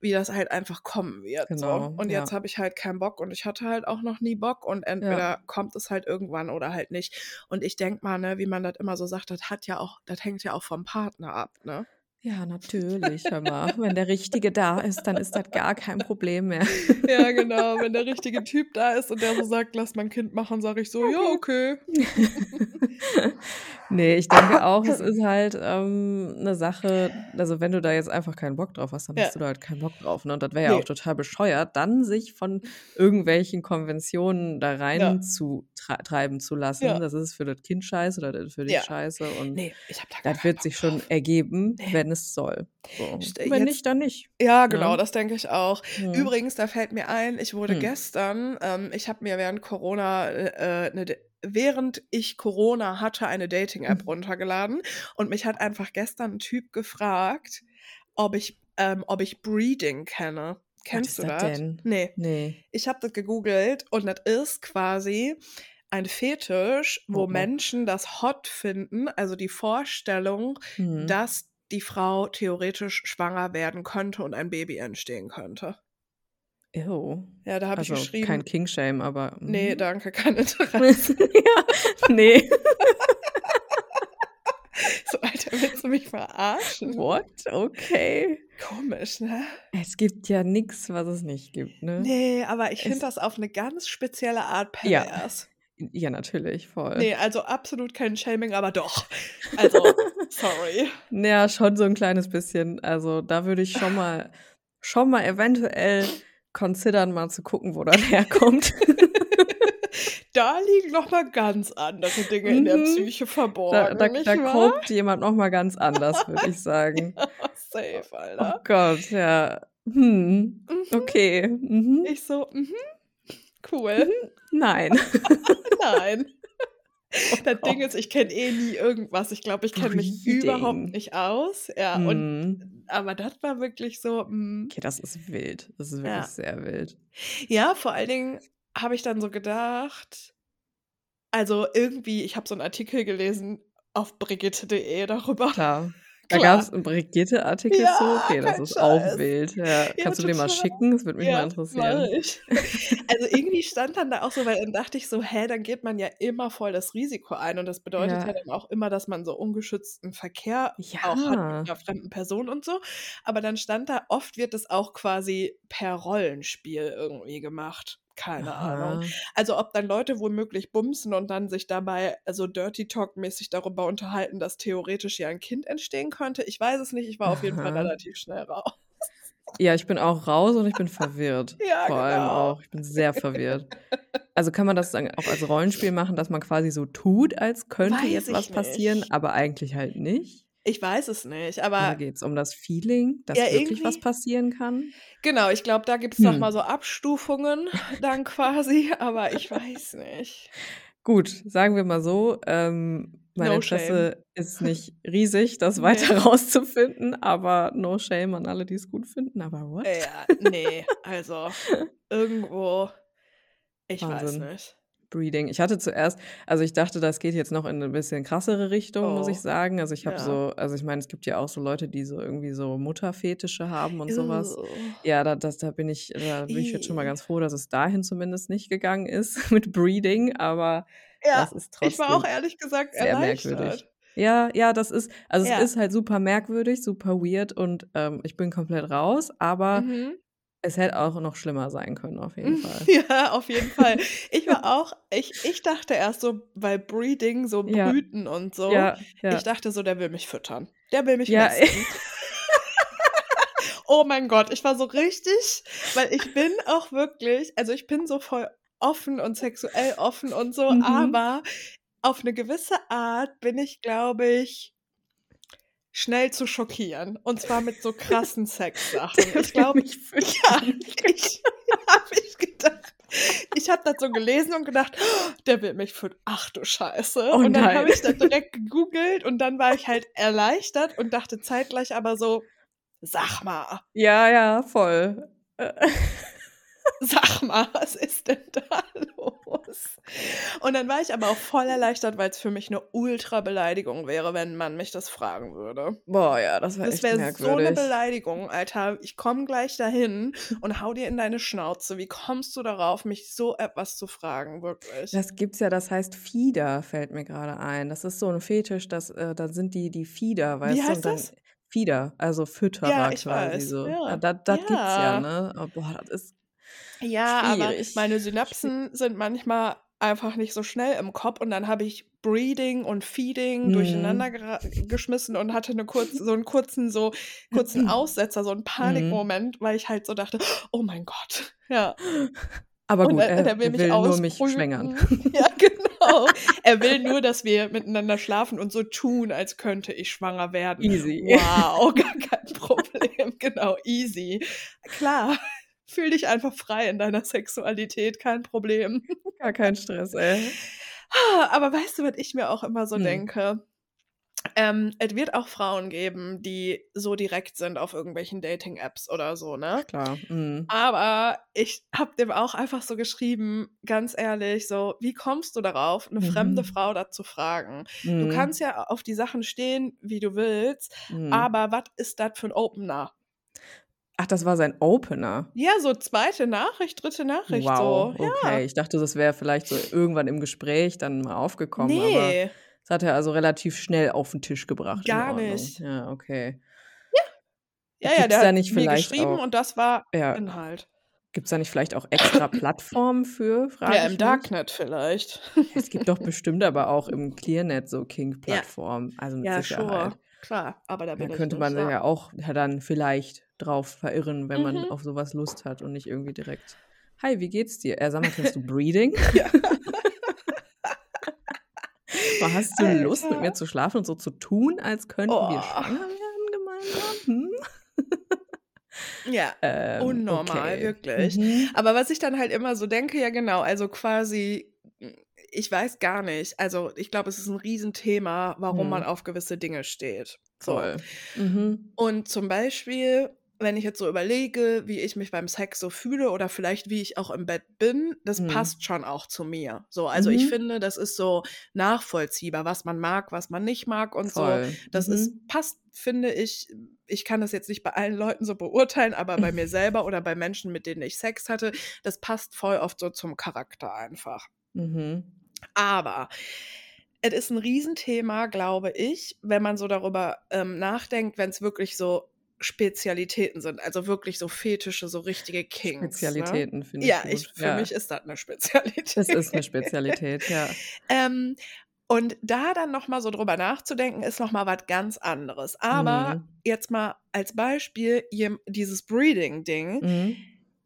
A: wie das halt einfach kommen wird so.
B: Genau,
A: Und jetzt
B: ja.
A: habe ich halt keinen Bock und ich hatte halt auch noch nie Bock und
B: Ja.
A: entweder kommt es halt irgendwann oder halt nicht. Und ich denke mal, ne, wie man das immer so sagt, das hat ja auch das hängt ja auch vom Partner ab, ne?
B: Ja, natürlich, hör mal. Wenn der Richtige da ist, dann ist das gar kein Problem mehr.
A: Ja, genau. Wenn der richtige Typ da ist und der so sagt: „Lass mal 'n Kind machen“, sage ich so: „Ja, okay.“
B: Ne, ich denke auch, es ist halt, ähm, 'ne Sache also wenn du da jetzt einfach keinen Bock drauf hast, dann
A: Ja.
B: hast du da halt keinen Bock drauf, ne? Und das wäre ja
A: Ne.
B: auch total bescheuert, dann sich von irgendwelchen Konventionen da rein
A: Ja.
B: zu trei treiben zu lassen.
A: Ja.
B: Das ist für das Kind scheiße oder für dich scheiße und
A: Ne, ich habe da gar
B: das wird
A: Bock
B: sich schon
A: drauf.
B: ergeben,
A: Ne.
B: wenn es soll. So. Wenn
A: jetzt
B: nicht, dann nicht,
A: Ja, genau,
B: ne?
A: das denke ich auch.
B: Mhm.
A: Übrigens, da fällt mir ein, ich wurde
B: Hm.
A: gestern ähm, ich habe mir während Corona, äh, äh, 'ne De während ich Corona hatte, eine Dating-App
B: Mhm.
A: runtergeladen und mich hat einfach gestern ein Typ gefragt, ob ich, ähm, ob ich Breeding kenne. Kennst du
B: das
A: das?
B: denn?
A: Nee.
B: Ne.
A: Ich habe das gegoogelt und das ist quasi ein Fetisch, wo
B: Oh, oh.
A: Menschen das hot finden, also die Vorstellung,
B: Mhm.
A: dass die Frau theoretisch schwanger werden könnte und ein Baby entstehen könnte.
B: Ew.
A: Ja, da habe ich
B: Also,
A: geschrieben
B: kein King-Shame, aber
A: Ne,
B: mhm.
A: danke, kein Interesse.
B: Ja, ne.
A: So, Alter, willst du mich verarschen?
B: What? Okay.
A: Komisch, ne?
B: Es gibt ja nix, was es nicht gibt, ne?
A: Ne, aber ich finde das auf 'ne ganz spezielle Art pervers.
B: Ja, natürlich, voll.
A: Ne, also absolut kein Shaming, aber doch. Also, sorry.
B: Ja, schon so 'n kleines bisschen. Also, da würde ich schon mal schon mal eventuell considern, mal zu gucken, wo das herkommt.
A: Da liegen noch mal ganz andere Dinge in der
B: Mhm.
A: Psyche
B: Da
A: verborgen,
B: da da
A: wahr?
B: kopt jemand noch mal ganz anders, würde ich sagen.
A: Ja, safe,
B: Oh
A: Alter.
B: Gott, ja. Hm.
A: Mhm.
B: Okay. Mhm.
A: Ich so: „Mhm, cool.
B: Mhm. Nein.
A: Nein.“
B: Oh
A: Das Ding
B: Gott.
A: ist, ich kenne eh nie irgendwas. Ich glaube, ich kenne mich überhaupt nicht aus. Ja, und
B: Mhm.
A: aber das war wirklich so, hm
B: Okay, das ist wild. Das ist wirklich
A: Ja.
B: sehr wild.
A: Ja, vor allen Dingen habe ich dann so gedacht also, irgendwie ich habe so 'n Artikel gelesen auf brigitte.de darüber.
B: Klar. Da
A: Klar.
B: gab's 'n Brigitte-Artikel zu?
A: Ja,
B: Okay, das ist auch wild. Ja.
A: Ja,
B: Kannst du den mal schicken? Das würde mich mal interessieren.
A: Also, irgendwie stand dann da auch so weil dann dachte ich so: „Hä, dann geht man ja immer voll das Risiko ein und das bedeutet ja dann auch immer, dass man so ungeschützten Verkehr auch hat mit 'ner fremden Person und so.“ Aber dann stand da, oft wird das auch quasi per Rollenspiel irgendwie gemacht. Keine Ahnung.
B: Aha.
A: Also, ob dann Leute womöglich bumsen und dann sich dabei also, Dirty Talk-mäßig darüber unterhalten, dass theoretisch ja 'n Kind entstehen könnte. Ich weiß es nicht. Ich war auf jeden Fall relativ schnell raus.
B: Ja, ich bin auch raus und ich bin verwirrt.
A: Ja,
B: Vor allem
A: genau.
B: auch. Ich bin sehr verwirrt. Also, kann man das dann auch als Rollenspiel machen, dass man quasi so tut, als könnte
A: Weiß
B: jetzt was passieren, aber eigentlich halt nicht?
A: Ich weiß es nicht, aber
B: geht's um das Feeling, dass
A: Ja,
B: wirklich was passieren kann?
A: Genau, ich glaube, da noch mal
B: Hm.
A: so Abstufungen dann quasi, aber ich weiß nicht.
B: Gut, sagen wir mal so, ähm, mein
A: No shame.
B: Interesse ist nicht riesig, das
A: Ne.
B: weiter rauszufinden, aber no shame an alle, die's gut finden, aber what?
A: Ja, ne, also irgendwo ich weiß
B: Wahnsinn.
A: nicht.
B: Breeding. Ich hatte zuerst also, ich dachte, das geht jetzt noch in 'ne bisschen krassere Richtung, muss ich
A: Oh.
B: sagen. Also, ich habe
A: Ja.
B: so also, ich meine, es gibt ja auch so Leute, die so irgendwie so Mutterfetische haben und so was.
A: Ugh.
B: Ja, da das da bin ich da bin ich jetzt schon mal ganz froh, dass es dahin zumindest nicht gegangen ist mit Breeding, aber
A: Ja,
B: das ist
A: ich war auch
B: trotzdem
A: ehrlich gesagt
B: sehr merkwürdig. Ja, ja, das ist also, es
A: Ja.
B: ist halt super merkwürdig, super weird und, ähm, ich bin komplett raus, aber
A: Mhm.
B: Es hätte auch noch schlimmer sein können auf jeden Fall.
A: Ja, auf jeden Fall. Ich war auch ich ich dachte erst so bei Breeding, so
B: Ja.
A: Brüten und so
B: Ja,
A: ich
B: ja.
A: dachte so, der will mich füttern. Der will mich
B: Ja.
A: Oh mein Gott, ich war so richtig weil ich bin auch wirklich also, ich bin so voll offen und sexuell offen und so,
B: Mhm.
A: aber auf 'ne gewisse Art bin ich, glaube ich schnell zu schockieren und zwar mit so krassen Sexsachen. Ich glaube
B: mich
A: ja, ich habe ich gedacht ich habe das so gelesen und gedacht: „Der will mich füt ach du Scheiße.“
B: Oh
A: und dann habe ich das direkt gegoogelt und dann war ich halt erleichtert und dachte zeitgleich aber so: „Sag mal,
B: Ja, ja, voll.
A: Sag mal, was ist denn da los?“ Und dann war ich aber auch voll erleichtert, weil's für mich 'ne Ultra-Beleidigung wäre, wenn 'n Mann mich das fragen würde.
B: Boah, ja, das wäre
A: Das wäre so 'ne
B: merkwürdig.
A: Beleidigung, Alter. Ich komme gleich dahin und haue dir in deine Schnauze. Wie kommst du darauf, mich so etwas zu fragen, wirklich?
B: Das gibt's ja, das heißt Fieder, fällt mir grade ein. Das ist so 'n Fetisch, das äh, da sind die die Fieder,
A: Wie
B: weißt du? Und
A: heißt
B: dann
A: das?
B: Fieder, also
A: Ja,
B: Fütterer
A: ich
B: quasi
A: weiß.
B: so. Ja,
A: Ja.
B: da das gibt's ja,
A: Ja.
B: ne? Oh, boah, das ist
A: Ja, aber
B: schwierig.
A: meine
B: Schwi
A: Synapsen sind manchmal einfach nicht so schnell im Kopf und dann habe ich Breeding und Feeding durcheinander
B: Mhm.
A: gera geschmissen und hatte 'ne kurz so 'n kurzen so kurzen Aussetzer, so 'n
B: Mhm.
A: Panikmoment, weil ich halt so dachte: „Oh mein Gott.“ Ja.
B: Aber
A: Und
B: gut,
A: er
B: er
A: will mich
B: will nur mich schwängern.
A: Ja, genau. Er will nur, dass wir miteinander schlafen und so tun, als könnte ich schwanger werden.
B: Easy.
A: Wow, gar kein Problem. Genau, easy. Klar, fühl dich einfach frei in deiner Sexualität, kein Problem.
B: Gar kein Stress, ey.
A: Aber weißt du, was ich mir auch immer so
B: Hm.
A: denke? Ähm, es wird auch Frauen geben, die so direkt sind auf irgendwelchen Dating-Apps oder so, ne?
B: Klar. Mhm.
A: Aber ich habe dem auch einfach so geschrieben, ganz ehrlich, so, wie kommst du darauf, eine fremde
B: Mhm.
A: Frau da zu fragen? Du
B: Mhm.
A: kannst ja auf die Sachen stehen, wie du willst,
B: Mhm.
A: aber was ist das für ein Opener?
B: Ach, das war sein Opener?
A: Ja, so zweite Nachricht, dritte Nachricht,
B: Wow,
A: so. Ja.
B: okay. Ich dachte, das wäre vielleicht so irgendwann im Gespräch dann mal aufgekommen, aber
A: Nee,
B: das hat er also relativ schnell auf den Tisch gebracht.
A: Gar nicht.
B: Ja, okay.
A: Ja, ja,
B: Gibt's
A: der
B: da
A: hat
B: nicht
A: mir
B: vielleicht
A: geschrieben
B: auch
A: und das war
B: ja,
A: Inhalt.
B: gibt's da nicht vielleicht auch extra Plattformen für, frage
A: Ja, im? Darknet vielleicht.
B: Es gibt doch bestimmt aber auch im Clearnet so
A: Ja,
B: Kink-Plattformen, also mit
A: ja,
B: Sicherheit.
A: sure. Klar, aber da
B: Da
A: bin ich
B: könnte man sich
A: ja.
B: ja auch ja dann vielleicht drauf verirren, wenn man
A: Mhm.
B: auf sowas Lust hat und nicht irgendwie direkt: „Hi, wie geht's dir?“ Äh, sag mal, kennst du Breeding?
A: Ja.
B: Hast du Lust, mit mir
A: Alter.
B: zu schlafen und so zu tun, als könnten wir
A: Oh.
B: schwanger werden gemeinsam? Hm?
A: Ja,
B: Ähm,
A: unnormal,
B: okay.
A: wirklich.
B: Mhm.
A: Aber was ich dann halt immer so denke, ja genau, also quasi, hm, ich weiß gar nicht. Also ich glaube, es ist ein Riesenthema, warum man
B: Mhm.
A: auf gewisse Dinge steht. So.
B: Voll. Mhm.
A: Und zum Beispiel, wenn ich jetzt so überlege, wie ich mich beim Sex so fühle oder vielleicht wie ich auch im Bett bin, das
B: Mhm.
A: passt schon auch zu mir. So, also ich
B: Mhm.
A: finde, das ist so nachvollziehbar, was man mag, was man nicht mag und so.
B: Voll.
A: Das ist,
B: Mhm.
A: passt, finde ich, ich kann das jetzt nicht bei allen Leuten so beurteilen, aber bei mir selber oder bei Menschen, mit denen ich Sex hatte, das passt voll oft so zum Charakter einfach.
B: Mhm.
A: Aber es ist ein Riesenthema, glaube ich, wenn man so darüber ähm, nachdenkt, wenn es wirklich so Spezialitäten sind, also wirklich so Fetische, so richtige Kinks. Ne?
B: Spezialitäten finde ich
A: Ja, ich, für
B: Ja.
A: mich ist das eine Spezialität.
B: Das ist eine Spezialität, ja.
A: ähm, und da dann noch mal so drüber nachzudenken, ist noch mal was ganz anderes. Aber
B: Mhm.
A: jetzt mal als Beispiel dieses Breeding-Ding.
B: Mhm.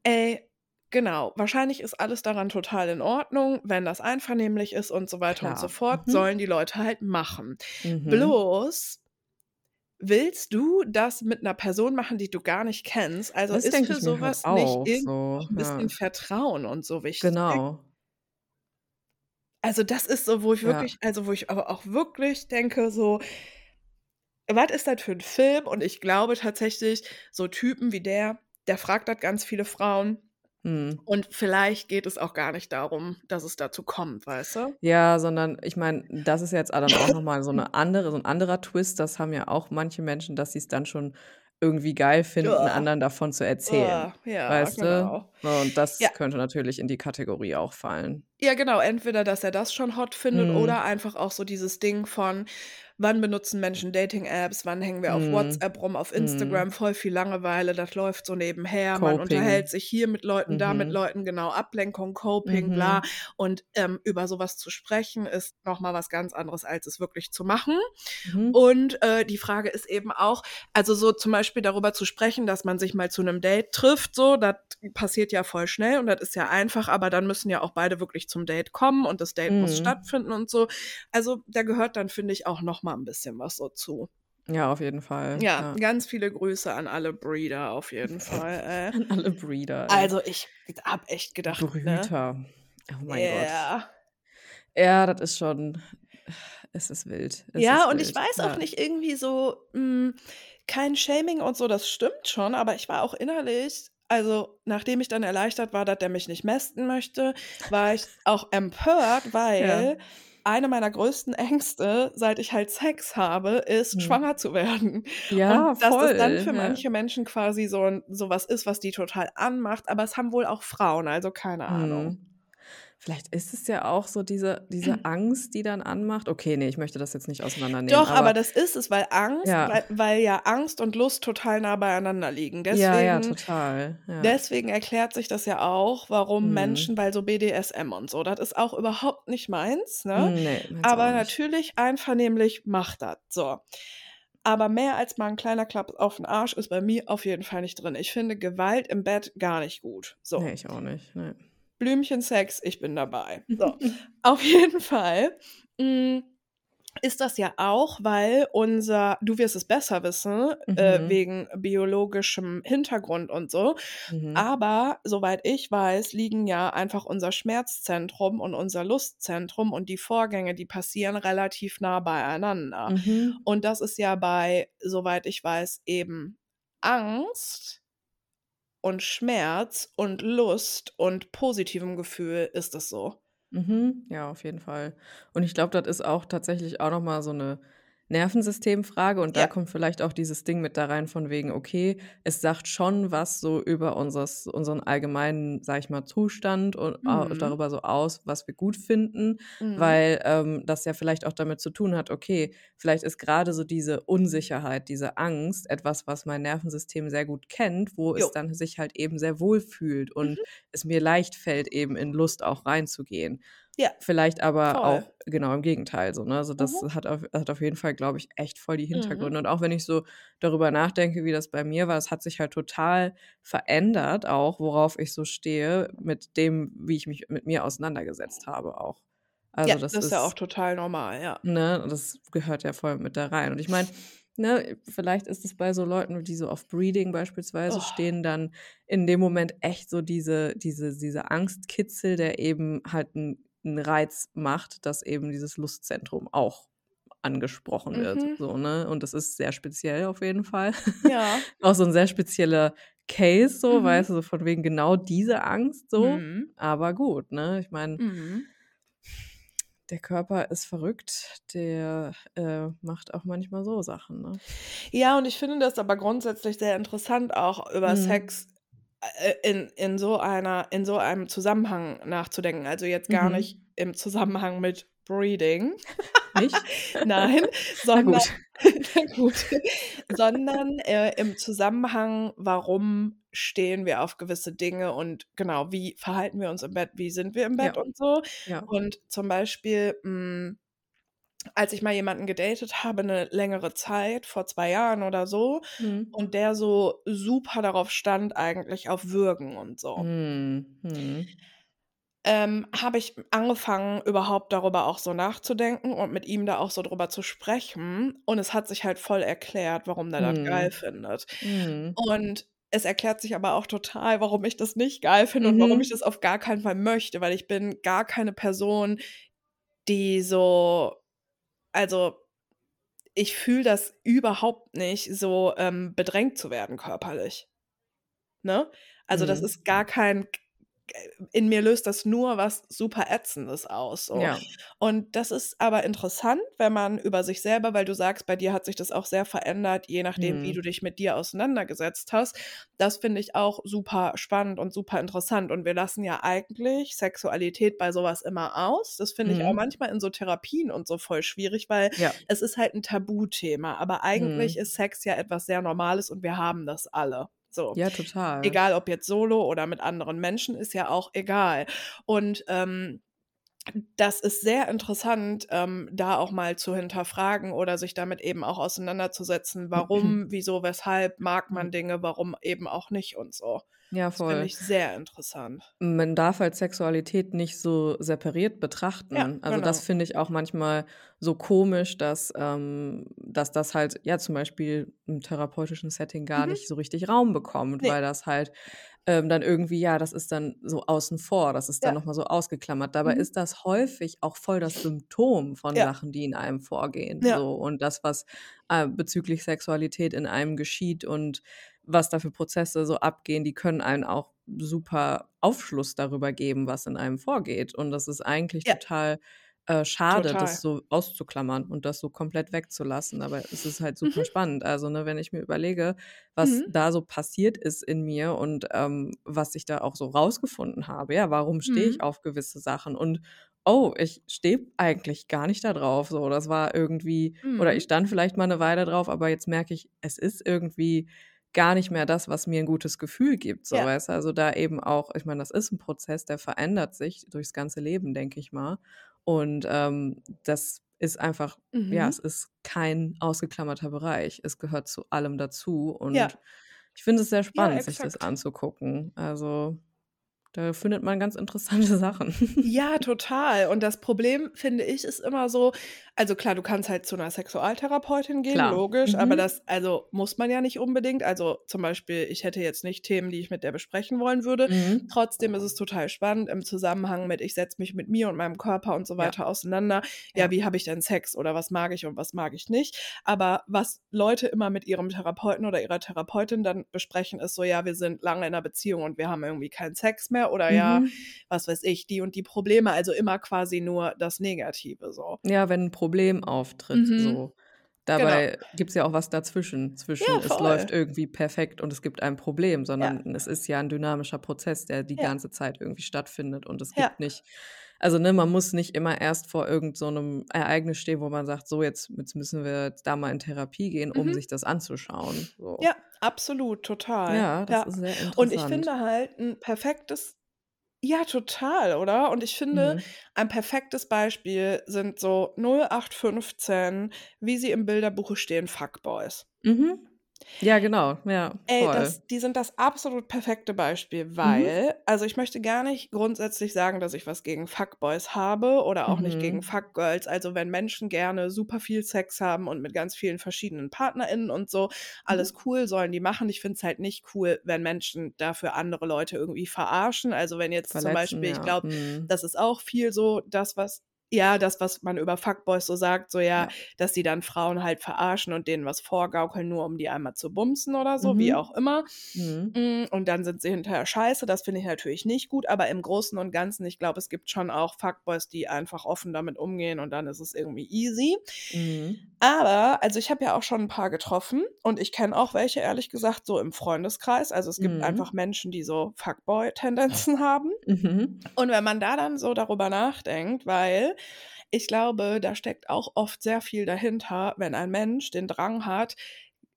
A: Ey, genau, wahrscheinlich ist alles daran total in Ordnung, wenn das einvernehmlich ist und so weiter und so
B: Klar.
A: fort,
B: Mhm.
A: sollen die Leute halt machen.
B: Mhm.
A: Bloß willst du das mit einer Person machen, die du gar nicht kennst? Also
B: Das
A: ist
B: denke
A: für
B: halt
A: sowas
B: auch
A: nicht irgendwie
B: so,
A: ein bisschen
B: ja.
A: Vertrauen und so wichtig?
B: Genau.
A: Also das ist so, wo ich
B: Ja.
A: wirklich, also wo ich aber auch wirklich denke, so, was ist das für ein Film? Und ich glaube tatsächlich, so Typen wie der, der fragt das ganz viele Frauen.
B: Mhm.
A: Und vielleicht geht es auch gar nicht darum, dass es dazu kommt, weißt du?
B: Ja, sondern ich meine, das ist jetzt dann auch noch mal so andere so 'n anderer Twist. Das haben ja auch manche Menschen, dass sie's dann schon irgendwie geil finden,
A: Uah.
B: anderen davon zu erzählen,
A: Uah, ja,
B: weißt du?
A: genau.
B: So, und das
A: Ja.
B: könnte natürlich in die Kategorie auch fallen.
A: Ja, genau. Entweder, dass er das schon hot findet
B: Mhm.
A: oder einfach auch so dieses Ding von, wann benutzen Menschen Dating-Apps, wann hängen wir auf
B: Mhm.
A: WhatsApp rum, auf
B: Mhm.
A: Instagram, voll viel Langeweile, das läuft so nebenher, man
B: Coping.
A: unterhält sich hier mit Leuten, da mit
B: Mhm.
A: Leuten, genau, Ablenkung, Coping, bla.
B: Mhm.
A: Und ähm, über sowas zu sprechen, ist nochmal was ganz anderes, als es wirklich zu machen.
B: Mhm.
A: Und äh, die Frage ist eben auch, also so zum Beispiel darüber zu sprechen, dass man sich mal zu einem Date trifft, so, das passiert ja voll schnell und das ist ja einfach, aber dann müssen ja auch beide wirklich zum Date kommen und das Date muss
B: Mhm.
A: stattfinden und so. Also da gehört dann, finde ich, auch noch mal ein bisschen was so zu.
B: Ja, auf jeden Fall,
A: Ja,
B: ja.
A: ganz viele Grüße an alle Breeder auf jeden Fall. Äh.
B: An alle Breeder, ey.
A: Also ich hab echt gedacht, ne?
B: Brüter. Oh mein Gott.
A: Ja.
B: Ja, das ist schon es ist wild. Es
A: Ja,
B: ist
A: und ich
B: wild,
A: weiß auch
B: ja.
A: nicht irgendwie so, hm, kein Shaming und so, das stimmt schon, aber ich war auch innerlich also, nachdem ich dann erleichtert war, dass der mich nicht mästen möchte, war ich auch empört,
B: Ja.
A: weil eine meiner größten Ängste, seit ich halt Sex habe, ist,
B: Mhm.
A: schwanger zu werden.
B: Ja,
A: Und dass das dann
B: voll,
A: für
B: ja.
A: manche Menschen quasi so so was ist, was die total anmacht, aber es haben wohl auch Frauen, also keine Ahnung.
B: Mhm. Vielleicht ist es ja auch so diese diese Angst, die dann anmacht okay, ne, ich möchte das jetzt nicht auseinandernehmen,
A: Doch, aber
B: aber
A: das ist es, weil Angst
B: Ja.
A: weil weil ja Angst und Lust total nah beieinander liegen.
B: Ja, ja,
A: Deswegen
B: total, ja.
A: deswegen erklärt sich das ja auch, warum
B: Mhm.
A: Menschen weil so BDSM und so, das ist auch überhaupt nicht meins, ne?
B: Ne, meins auch
A: Aber natürlich einvernehmlich macht das, so. Aber mehr als mal 'n kleiner Klaps auf 'n Arsch ist bei mir auf jeden Fall nicht drin. Ich finde Gewalt im Bett gar nicht gut. So.
B: Ne, ich auch nicht, ne.
A: Blümchensex, ich bin dabei. So, auf jeden Fall, hm, ist das ja auch, weil unser du wirst es besser wissen, äh,
B: Mhm.
A: wegen biologischem Hintergrund und so.
B: Mhm.
A: Aber soweit ich weiß, liegen ja einfach unser Schmerzzentrum und unser Lustzentrum und die Vorgänge, die passieren relativ nah beieinander.
B: Mhm.
A: Und das ist ja bei, soweit ich weiß, eben Angst und Schmerz und Lust und positivem Gefühl ist es so.
B: Mhm. Ja, auf jeden Fall. Und ich glaube, das ist auch tatsächlich auch noch mal so 'ne Nervensystemfrage und da
A: Ja.
B: kommt vielleicht auch dieses Ding mit da rein von wegen, okay, es sagt schon was so über unseres unseren allgemeinen, sage ich mal, Zustand und a
A: Mhm.
B: darüber so aus, was wir gut finden,
A: Mhm.
B: weil, ähm, das ja vielleicht auch damit zu tun hat, okay, vielleicht ist grade so diese Unsicherheit, diese Angst etwas, was mein Nervensystem sehr gut kennt, wo es
A: Jo.
B: dann sich halt eben sehr wohl fühlt und
A: Mhm.
B: es mir leicht fällt, eben in Lust auch reinzugehen.
A: Ja,
B: Vielleicht aber
A: voll.
B: auch genau im Gegenteil so, ne? Also, das
A: Mhm.
B: hat auf hat auf jeden Fall, glaube ich, echt voll die
A: Mhm.
B: Hintergründe. Und auch wenn ich so darüber nachdenke, wie das bei mir war, es hat sich halt total verändert auch, worauf ich so stehe, mit dem, wie ich mich mit mir auseinandergesetzt habe auch. Also,
A: Ja,
B: das
A: das ist ja auch total normal, ja.
B: ne, das gehört ja voll mit da rein. Und ich meine, ne, vielleicht ist es bei so Leuten, die so auf Breeding beispielsweise
A: Oh.
B: stehen, dann in dem Moment echt so diese diese diese Angstkitzel, der eben halt 'n 'n Reiz macht, dass eben dieses Lustzentrum auch angesprochen wird,
A: Mhm.
B: so, ne? Und das ist sehr speziell auf jeden Fall.
A: Ja.
B: Auch so 'n sehr spezieller Case so,
A: Mhm.
B: weißt du, so von wegen genau diese Angst so.
A: Mhm.
B: Aber gut, ne? Ich meine
A: Mhm.
B: der Körper ist verrückt, der, äh, macht auch manchmal so Sachen, ne?
A: Ja, und ich finde das aber grundsätzlich sehr interessant, auch über
B: Mhm.
A: Sex, in in so einer in so einem Zusammenhang nachzudenken. Also, jetzt gar
B: Mhm.
A: nicht im Zusammenhang mit Breeding.
B: Nicht?
A: Nein, sondern
B: gut.
A: gut, sondern, äh, im Zusammenhang, warum stehen wir auf gewisse Dinge und genau, wie verhalten wir uns im Bett, wie sind wir im Bett
B: Ja.
A: und so.
B: Ja.
A: Und zum Beispiel, hm, als ich mal jemanden gedatet habe 'ne längere Zeit, vor 2 Jahren oder so,
B: Mhm.
A: und der so super darauf stand eigentlich auf Würgen und so.
B: Mhm. Mhm.
A: Ähm, habe ich angefangen, überhaupt darüber auch so nachzudenken und mit ihm da auch so drüber zu sprechen. Und es hat sich halt voll erklärt, warum der das geil
B: Mhm.
A: findet.
B: Mhm.
A: Und es erklärt sich aber auch total, warum ich das nicht geil finde und warum ich das auf gar keinen Fall möchte, weil ich bin gar keine Person, die so also, ich fühle das überhaupt nicht, so, ähm, bedrängt zu werden körperlich. Ne? Also, das
B: Mhm.
A: ist gar kein in mir löst das nur was super Ätzendes aus so.
B: Ja.
A: Und das ist aber interessant, wenn man über sich selber weil du sagst, bei dir hat sich das auch sehr verändert, je nachdem, wie
B: Mhm.
A: du dich mit dir auseinandergesetzt hast. Das finde ich auch super spannend und super interessant. Und wir lassen ja eigentlich Sexualität bei so was immer aus. Das finde ich auch
B: Mhm.
A: manchmal in so Therapien und so voll schwierig, weil
B: Ja.
A: es ist halt 'n Tabuthema. Aber eigentlich
B: Mhm.
A: ist Sex ja etwas sehr Normales und wir haben das alle. So.
B: Ja, total.
A: Egal ob jetzt solo oder mit anderen Menschen, ist ja auch egal. Und, ähm, das ist sehr interessant, ähm, da auch mal zu hinterfragen oder sich damit eben auch auseinanderzusetzen. Warum, wieso, weshalb mag man
B: Mhm.
A: Dinge, warum eben auch nicht und so.
B: Ja,
A: Das finde
B: voll.
A: ich sehr interessant.
B: Man darf halt Sexualität nicht so separiert
A: Ja,
B: betrachten. Also, das
A: genau.
B: finde ich auch manchmal so komisch, dass, ähm dass das halt, ja, zum Beispiel im therapeutischen Setting gar
A: Mhm.
B: nicht so richtig Raum bekommt,
A: Ne.
B: weil das halt, ähm, dann irgendwie ja, das ist dann so außen vor, das ist dann
A: Ja.
B: noch mal so ausgeklammert. Dabei
A: Mhm.
B: ist das häufig auch voll das Symptom von
A: Ja.
B: Sachen, die in einem vorgehen,
A: Ja.
B: so. Und das, was, äh, bezüglich Sexualität in einem geschieht und was da für Prozesse so abgehen, die können einen auch super Aufschluss darüber geben, was in einem vorgeht. Und das ist eigentlich
A: Ja.
B: total, äh, schade,
A: Total.
B: das so auszuklammern und das so komplett wegzulassen. Aber es ist halt super
A: Mhm.
B: spannend. Also, ne, wenn ich mir überlege, was
A: Mhm.
B: da so passiert ist in mir und, ähm, was ich da auch so rausgefunden habe. Ja, warum stehe ich
A: Mhm.
B: auf gewisse Sachen? Und, oh, ich stehe eigentlich gar nicht da drauf, so. Das war irgendwie oder
A: Mhm.
B: ich stand vielleicht mal 'ne Weile drauf, aber jetzt merke ich, es ist irgendwie gar nicht mehr das, was mir 'n gutes Gefühl gibt, so,
A: Ja.
B: weißt? Also, da eben auch ich meine, das ist 'n Prozess, der verändert sich durchs ganze Leben, denke ich mal. Und, ähm, das ist einfach ja, es
A: Mhm.
B: ist kein ausgeklammerter Bereich. Es gehört zu allem dazu
A: Ja.
B: und ich finde es sehr
A: Ja,
B: spannend, sich das anzugucken. Also Da findet man ganz interessante Sachen.
A: Ja, total. Und das Problem, finde ich, ist immer so also klar, du kannst halt zu einer Sexualtherapeutin gehen,
B: Klar.
A: logisch, aber
B: Mhm.
A: das also, muss man ja nicht unbedingt. Also, zum Beispiel, ich hätte jetzt nicht Themen, die ich mit der besprechen wollen würde.
B: Mhm.
A: Trotzdem ist es total spannend im Zusammenhang mit, ich setze mich mit mir und meinem Körper und so
B: Ja.
A: weiter auseinander. Ja,
B: Ja.
A: wie habe ich denn Sex oder was mag ich und was mag ich nicht? Aber was Leute immer mit ihrem Therapeuten oder ihrer Therapeutin dann besprechen, ist so: „Ja, wir sind lange in 'ner Beziehung und wir haben irgendwie keinen Sex mehr“ oder ja,
B: Mhm.
A: was weiß ich, die und die Probleme. Also, immer quasi nur das Negative so.
B: Ja, wenn 'n Problem auftritt,
A: Mhm.
B: so.
A: Genau.
B: Dabei gibt's ja auch was dazwischen. Zwischen
A: Ja,
B: es läuft irgendwie perfekt und es gibt ein Problem,
A: Ja.
B: sondern es ist ja 'n dynamischer Prozess, der die
A: Ja.
B: ganze Zeit irgendwie stattfindet und es
A: Ja.
B: gibt nicht also, ne, man muss nicht immer erst vor irgend so Ereignis stehen, wo man sagt: „So, jetzt jetzt müssen wir jetzt da mal in Therapie gehen, um
A: Mhm.
B: sich das anzuschauen“, so.
A: Ja, absolut, total.
B: Ja, das
A: Ja.
B: ist sehr
A: Und ich
B: interessant.
A: finde halt 'n perfektes ja, total, oder? Und ich finde,
B: Mhm.
A: ein perfektes Beispiel sind so 0815, wie sie im Bilderbuche stehen, Fuckboys.
B: Mhm. Ja, genau. Ja,
A: Ey, das die sind das absolut perfekte Beispiel,
B: Mhm.
A: weil also, ich möchte gar nicht grundsätzlich sagen, dass ich was gegen Fuckboys habe oder auch nicht gegen
B: Mhm.
A: Fuckgirls. Also, wenn Menschen gerne super viel Sex haben und mit ganz vielen verschiedenen PartnerInnen und so,
B: Mhm.
A: alles cool, sollen die machen. Ich finde es halt nicht cool, wenn Menschen dafür andere Leute irgendwie verarschen. Also, wenn jetzt zum
B: Verletzen,
A: Beispiel ich
B: ja.
A: glaube,
B: Mhm.
A: das ist auch viel so das, was ja, das, was man über Fuckboys so sagt, so ja,
B: Ja.
A: dass die dann Frauen halt verarschen und denen was vorgaukeln, nur um die einmal zu bumsen oder so, wie
B: Mhm.
A: auch immer.
B: Mhm.
A: Hm, und dann sind sie hinterher scheiße. Das finde ich natürlich nicht gut, aber im Großen und Ganzen, ich glaube, es gibt schon auch Fuckboys, die einfach offen damit umgehen und dann ist es irgendwie easy.
B: Mhm.
A: Aber also, ich habe ja auch schon 'n paar getroffen und ich kenne auch welche, ehrlich gesagt, so im Freundeskreis. Also, es gibt einfach
B: Mhm.
A: Menschen, die so Fuckboy-Tendenzen haben.
B: Mhm.
A: Und wenn man da dann so darüber nachdenkt weil ich glaube, da steckt auch oft sehr viel dahinter, wenn ein Mensch den Drang hat,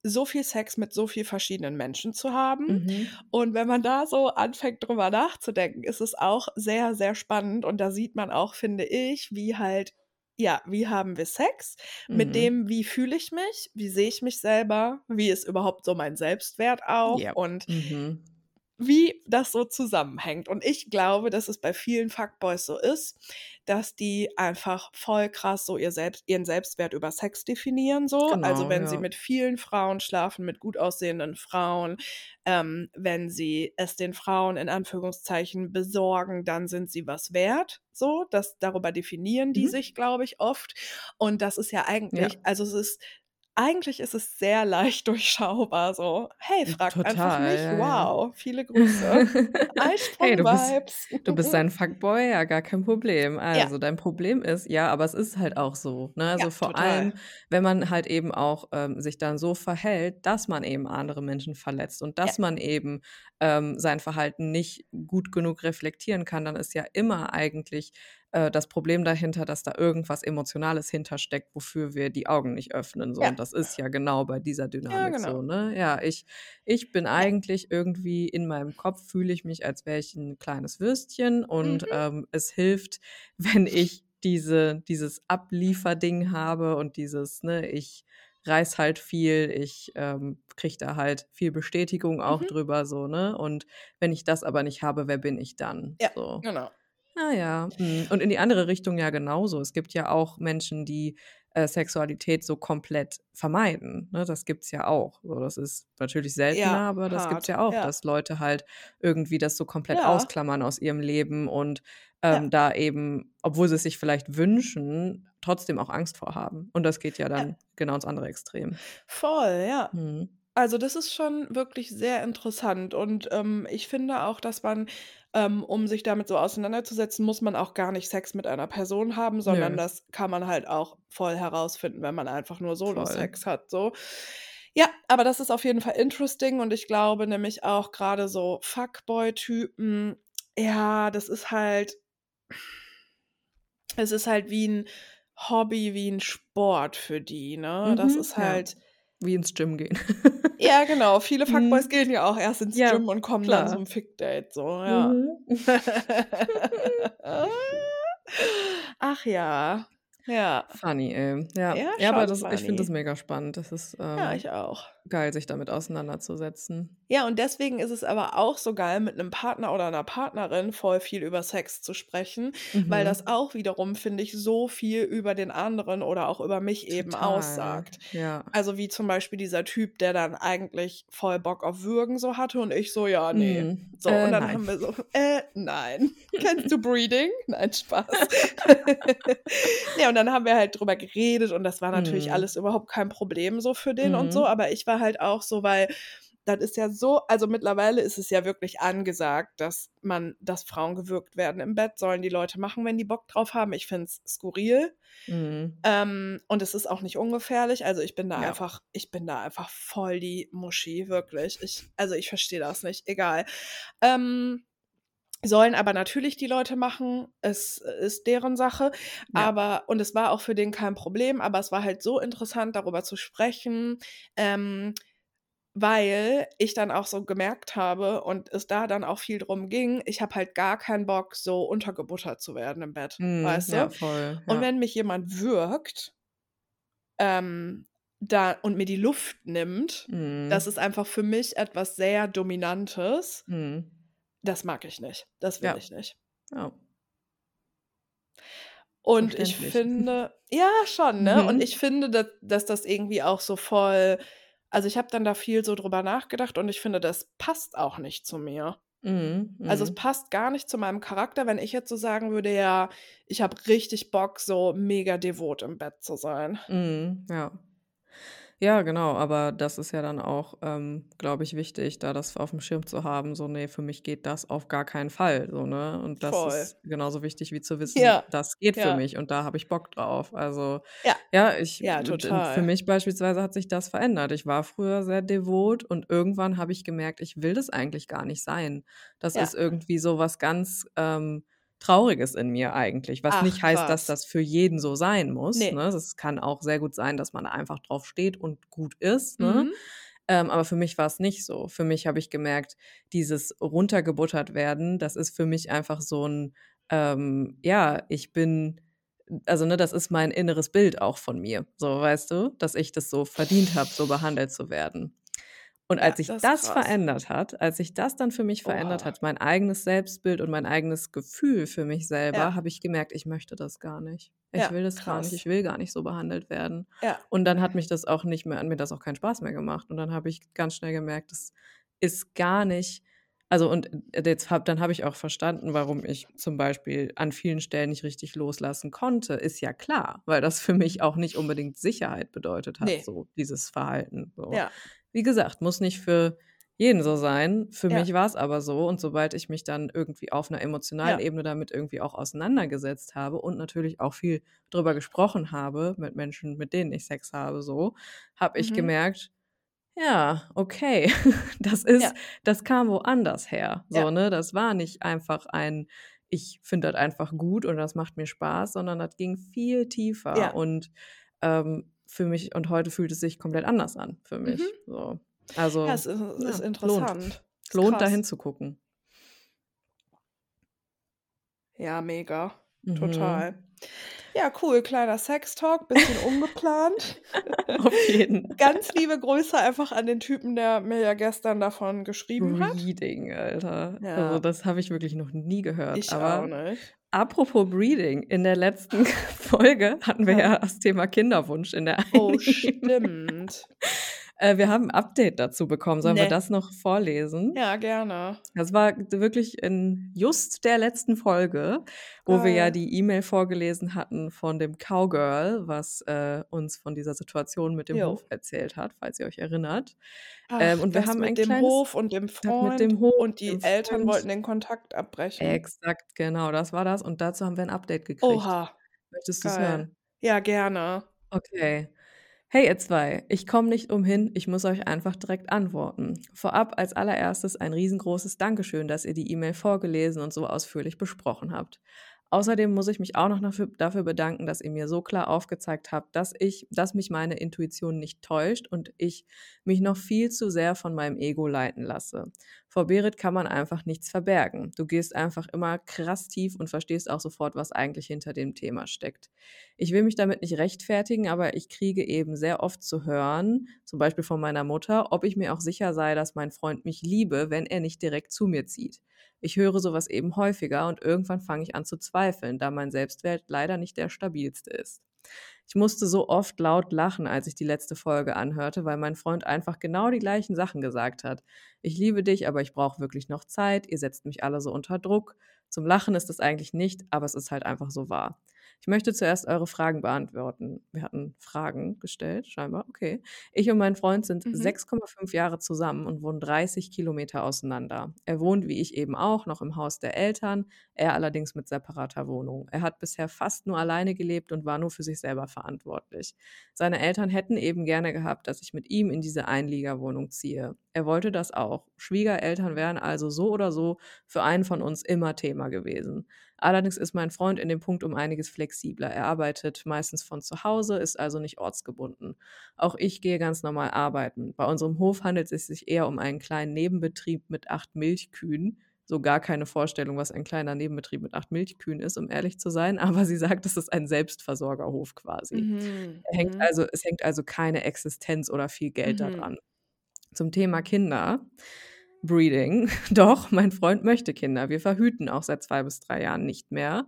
A: so viel Sex mit so viel verschiedenen Menschen zu haben.
B: Mhm.
A: Und wenn man da so anfängt, drüber nachzudenken, ist es auch sehr, sehr spannend und da sieht man auch, finde ich, wie halt ja, wie haben wir Sex? Mit
B: Mhm.
A: dem, wie fühle ich mich? Wie sehe ich mich selber? Wie ist überhaupt so mein Selbstwert auch?
B: Ja.
A: Und
B: Mhm.
A: Wie das so zusammenhängt. Und ich glaube, dass es bei vielen Fuckboys so ist, dass die einfach voll krass so ihr Selbst ihren Selbstwert über Sex definieren so. Also,
B: Genau,
A: wenn sie
B: ja.
A: mit vielen Frauen schlafen, mit gut aussehenden Frauen, ähm, wenn sie es den Frauen in Anführungszeichen besorgen, dann sind sie was wert, so. Das darüber definieren die
B: Mhm.
A: sich, glaube ich, oft. Und das ist ja
B: Ja.
A: eigentlich also, es ist eigentlich ist es sehr leicht durchschaubar so: „Hey,
B: Hm,
A: fragt einfach
B: total,
A: mich.
B: ja, ja.
A: Wow, viele Grüße.
B: Hey, du bist
A: Eisprung-Vibes.“
B: du bist ein Fuckboy? Ja, gar kein Problem.
A: Ja.
B: Also, dein Problem ist ja, aber es ist halt auch so, ne?
A: Ja,
B: Also, vor
A: total.
B: allem, wenn man halt eben auch, ähm, sich dann so verhält, dass man eben andere Menschen verletzt und
A: Ja.
B: dass man eben, ähm, sein Verhalten nicht gut genug reflektieren kann, dann ist ja immer eigentlich, äh, das Problem dahinter, dass da irgendwas Emotionales hintersteckt, wofür wir die Augen nicht öffnen, so.
A: Ja.
B: Und das ist ja genau bei dieser
A: Ja,
B: Dynamik so,
A: genau.
B: ne? Ja, ich ich bin
A: Ja.
B: eigentlich irgendwie in meinem Kopf fühle ich mich, als wäre ich 'n kleines Würstchen und,
A: Mhm.
B: ähm, es hilft, wenn ich diese dieses Ablieferding habe und dieses, ne, ich reiße halt viel, ich, ähm, kriege da halt viel Bestätigung auch
A: Mhm.
B: drüber so, ne? Und wenn ich das aber nicht habe, wer bin ich dann?
A: Ja,
B: So.
A: genau.
B: Ah ja, mhm. Und in die andere Richtung ja genauso. Es gibt ja auch Menschen, die, äh, Sexualität so komplett vermeiden, ne? Das gibt's ja auch. So, das ist natürlich seltener,
A: Ja,
B: aber das gibt's
A: hart.
B: ja auch,
A: Ja.
B: dass Leute halt irgendwie das so komplett
A: Ja.
B: ausklammern aus ihrem Leben und, ähm, da eben, obwohl sie's sich vielleicht wünschen, trotzdem auch Angst vor haben. Und das geht ja
A: Ja.
B: dann genau ins andere Extrem.
A: Voll, ja.
B: Mhm.
A: Also, das ist schon wirklich sehr interessant und, ähm, ich finde auch, dass man, ähm, um sich damit so auseinanderzusetzen, muss man auch gar nicht Sex mit einer Person haben, sondern
B: Nö.
A: das kann man halt auch voll herausfinden, wenn man einfach nur. Solo-Sex hat, so. Ja, aber das ist auf jeden Fall interesting und ich glaube nämlich auch grade so Fuckboy-Typen, ja, das ist halt es ist halt wie 'n Hobby, wie 'n Sport für die, ne? Das
B: Mhm,
A: ist
B: ja. Wie ins Gym gehen.
A: Ja, genau. Viele Fuckboys
B: Mhm.
A: gehen ja auch erst ins
B: Ja,
A: Gym und kommen dann
B: klar.
A: zum Fick-Date, so, ja.
B: Mhm.
A: Ach ja. Ja.
B: Funny, ey. Ja,
A: Ja,
B: ja aber das, ich finde das mega spannend. Das ist
A: Ja,
B: ähm,
A: ich auch.
B: geil, sich damit auseinanderzusetzen.
A: Ja, und deswegen ist es aber auch so geil, mit einem Partner oder einer Partnerin voll viel über Sex zu sprechen, weil
B: Mhm.
A: das auch wiederum, finde ich, so viel über den anderen oder auch über mich eben
B: Total.
A: aussagt.
B: Ja.
A: Also wie zum Beispiel dieser Typ, der dann eigentlich voll Bock auf Würgen so hatte und ich so, ja, nee.
B: Mhm.
A: So,
B: Äh,
A: und dann
B: nein.
A: haben wir so, äh, nein. Kennst du Breeding? Nein, Spaß. ja, und dann haben wir halt drüber geredet und das war natürlich
B: Mhm.
A: alles überhaupt kein Problem so für den und so,
B: Mhm.
A: aber ich war halt auch so, weil das ist ja so, also mittlerweile ist es ja wirklich angesagt, dass man, dass Frauen gewürgt werden im Bett, sollen die Leute machen, wenn die Bock drauf haben. Ich finde es skurril.
B: Mhm.
A: Ähm, und es ist auch nicht ungefährlich. Also ich bin da
B: Ja.
A: einfach, ich bin da einfach voll die Muschi, wirklich. Ich, also ich verstehe das nicht. Egal. Ähm, sollen aber natürlich die Leute machen. Es ist deren Sache.
B: Ja.
A: Aber, und es war auch für den kein Problem, aber es war halt so interessant, darüber zu sprechen. Ähm, weil ich dann auch so gemerkt habe und es da dann auch viel drum ging, ich habe halt gar keinen Bock, so untergebuttert zu werden im Bett,
B: Mhm.
A: weißt du?
B: Ja, voll.
A: Und
B: Ja.
A: wenn mich jemand würgt, ähm, da und mir die Luft nimmt, das
B: Mhm.
A: ist einfach für mich etwas sehr Dominantes.
B: Mhm.
A: Das mag ich nicht. Das will
B: Ja.
A: ich nicht.
B: Ja.
A: Und ich finde, ja, schon, ne? Und
B: Mhm.
A: ich finde, dass, dass das irgendwie auch so voll, also ich habe dann da viel so drüber nachgedacht und ich finde, das passt auch nicht zu mir.
B: Mhm.
A: Also es
B: Mhm.
A: passt gar nicht zu meinem Charakter, wenn ich jetzt so sagen würde, ja, ich habe richtig Bock, so mega devot im Bett zu sein.
B: Mhm. Ja. Ja, genau, aber das ist ja dann auch, ähm, glaube ich, wichtig, da das auf dem Schirm zu haben, so: „Ne, für mich geht das auf gar keinen Fall“, so, ne? Und das
A: Voll.
B: ist genauso wichtig wie zu wissen,
A: Ja,
B: das geht für
A: ja.
B: mich und da habe ich Bock drauf. Also,
A: Ja,
B: ja, ich
A: ja,
B: d für
A: total.
B: mich beispielsweise hat sich das verändert. Ich war früher sehr devot und irgendwann habe ich gemerkt, ich will das eigentlich gar nicht sein. Das ist irgendwie so was ganz, ähm, Trauriges in mir eigentlich, was
A: Ach,
B: nicht heißt, dass
A: krass.
B: das für jeden so sein muss,
A: Ne.
B: ne? Es kann auch sehr gut sein, dass man da einfach drauf steht und gut ist, ne?
A: Mhm.
B: Ähm, aber für mich war's nicht so. Für mich habe ich gemerkt, dieses runtergebuttert werden, das ist für mich einfach so 'n, ähm ja, ich bin also, ne, das ist mein inneres Bild auch von mir, so, weißt du? Dass ich das so verdient habe, so behandelt zu werden. Und
A: Ja,
B: als sich
A: das ist
B: das
A: krass.
B: verändert hat als sich das dann für mich verändert
A: Oha.
B: hat, mein eigenes Selbstbild und mein eigenes Gefühl für mich selber,
A: Ja.
B: habe ich gemerkt, ich möchte das gar nicht. Ich
A: Ja,
B: will das gar nicht.
A: krass.
B: Ich will gar nicht so behandelt werden.
A: Ja.
B: Und dann hat mich das auch nicht mehr hat mir das auch keinen Spaß mehr gemacht. Und dann habe ich ganz schnell gemerkt, das ist gar nicht also, und äh, jetzt habe dann habe ich auch verstanden, warum ich zum Beispiel an vielen Stellen nicht richtig loslassen konnte. Ist ja klar, weil das für mich auch nicht unbedingt Sicherheit bedeutet hat,
A: Ne.
B: so dieses Verhalten, so.
A: Ja.
B: Wie gesagt, muss nicht für jeden so sein. Für
A: Ja.
B: mich war's aber so. Und sobald ich mich dann irgendwie auf 'ner emotionalen
A: Ja.
B: Ebene damit irgendwie auch auseinandergesetzt habe und natürlich auch viel drüber gesprochen habe mit Menschen, mit denen ich Sex habe so, habe ich
A: Mhm.
B: gemerkt, ja, okay, das ist
A: Ja.
B: das kam woanders her, so, ne? Das war nicht einfach ein: „Ich finde das einfach gut und das macht mir Spaß“, sondern das ging viel tiefer und, ähm, für mich und heute fühlt es sich komplett anders an für mich,
A: Mhm.
B: so.
A: Ja,
B: Also,
A: es ist,
B: ja,
A: ist
B: lohnt.
A: interessant. Ist
B: Lohnt, da
A: krass.
B: hinzugucken.
A: Ja, mega.
B: Mhm.
A: Total. Ja, cool. Kleiner Sextalk, bisschen ungeplant.
B: Auf jeden.
A: Ganz liebe Grüße einfach an den Typen, der mir ja gestern davon geschrieben hat.
B: Breeding, Alter. Also,
A: Ja.
B: das habe ich wirklich noch nie gehört.
A: Ich auch
B: Aber
A: nicht.
B: Apropos Breeding, in der letzten Folge hatten wir
A: Ja.
B: ja das Thema Kinderwunsch in der
A: Oh, stimmt.
B: Äh, wir haben 'n Update dazu bekommen. Sollen wir
A: Ne.
B: das noch vorlesen?
A: Ja, gerne.
B: Das war wirklich in just der letzten Folge, wo wir ja
A: Geil.
B: die E-Mail vorgelesen hatten von dem Cowgirl, was, äh, uns von dieser Situation mit dem
A: Jo.
B: Hof erzählt hat, falls ihr euch erinnert.
A: Ach,
B: Ähm, und wir haben ein
A: mit dem
B: kleines
A: Hof und dem Freund
B: dem Hof,
A: und die Eltern
B: Freund.
A: wollten den Kontakt abbrechen.
B: Exakt, genau, das war das. Und dazu haben wir 'n Update gekriegt.
A: Oha.
B: Möchtest du's
A: Geil.
B: hören?
A: Ja, gerne.
B: Okay. Hey ihr 2, ich komme nicht umhin, ich muss euch einfach direkt antworten. Vorab als allererstes ein riesengroßes Dankeschön, dass ihr die E-Mail vorgelesen und so ausführlich besprochen habt. Außerdem muss ich mich auch noch dafür, bedanken, dass ihr mir so klar aufgezeigt habt, dass ich, dass mich meine Intuition nicht täuscht und ich mich noch viel zu sehr von meinem Ego leiten lasse. Vor Berit kann man einfach nichts verbergen. Du gehst einfach immer krass tief und verstehst auch sofort, was eigentlich hinter dem Thema steckt. Ich will mich damit nicht rechtfertigen, aber ich kriege eben sehr oft zu hören, zum Beispiel von meiner Mutter, ob ich mir auch sicher sei, dass mein Freund mich liebe, wenn er nicht direkt zu mir zieht. Ich höre sowas eben häufiger und irgendwann fange ich an zu zweifeln, da mein Selbstwert leider nicht der stabilste ist. Ich musste so oft laut lachen, als ich die letzte Folge anhörte, weil mein Freund einfach genau die gleichen Sachen gesagt hat. Ich liebe dich, aber ich brauche wirklich noch Zeit, ihr setzt mich alle so unter Druck. Zum Lachen ist es eigentlich nicht, aber es ist halt einfach so wahr. Ich möchte zuerst eure Fragen beantworten. Wir hatten Fragen gestellt, scheinbar. Okay. Ich und mein Freund sind mhm. 6,5 Jahre zusammen und wohnen 30 Kilometer auseinander. Er wohnt, wie ich eben auch, noch im Haus der Eltern, er allerdings mit separater Wohnung. Er hat bisher fast nur alleine gelebt und war nur für sich selber verantwortlich. Seine Eltern hätten eben gerne gehabt, dass ich mit ihm in diese Einliegerwohnung ziehe. Er wollte das auch. Schwiegereltern wären also so oder so für einen von uns immer Thema gewesen. Allerdings ist mein Freund in dem Punkt um einiges flexibler. Er arbeitet meistens von zu Hause, ist also nicht ortsgebunden. Auch ich gehe ganz normal arbeiten. Bei unserem Hof handelt es sich eher um einen kleinen Nebenbetrieb mit acht Milchkühen. So gar keine Vorstellung, was ein kleiner Nebenbetrieb mit acht Milchkühen ist, um ehrlich zu sein. Aber sie sagt, es ist ein Selbstversorgerhof quasi. Mhm. Hängt mhm. also, es hängt also keine Existenz oder viel Geld mhm. daran. Zum Thema Kinder. Breeding. Doch, mein Freund möchte Kinder. Wir verhüten auch seit zwei bis drei Jahren nicht mehr.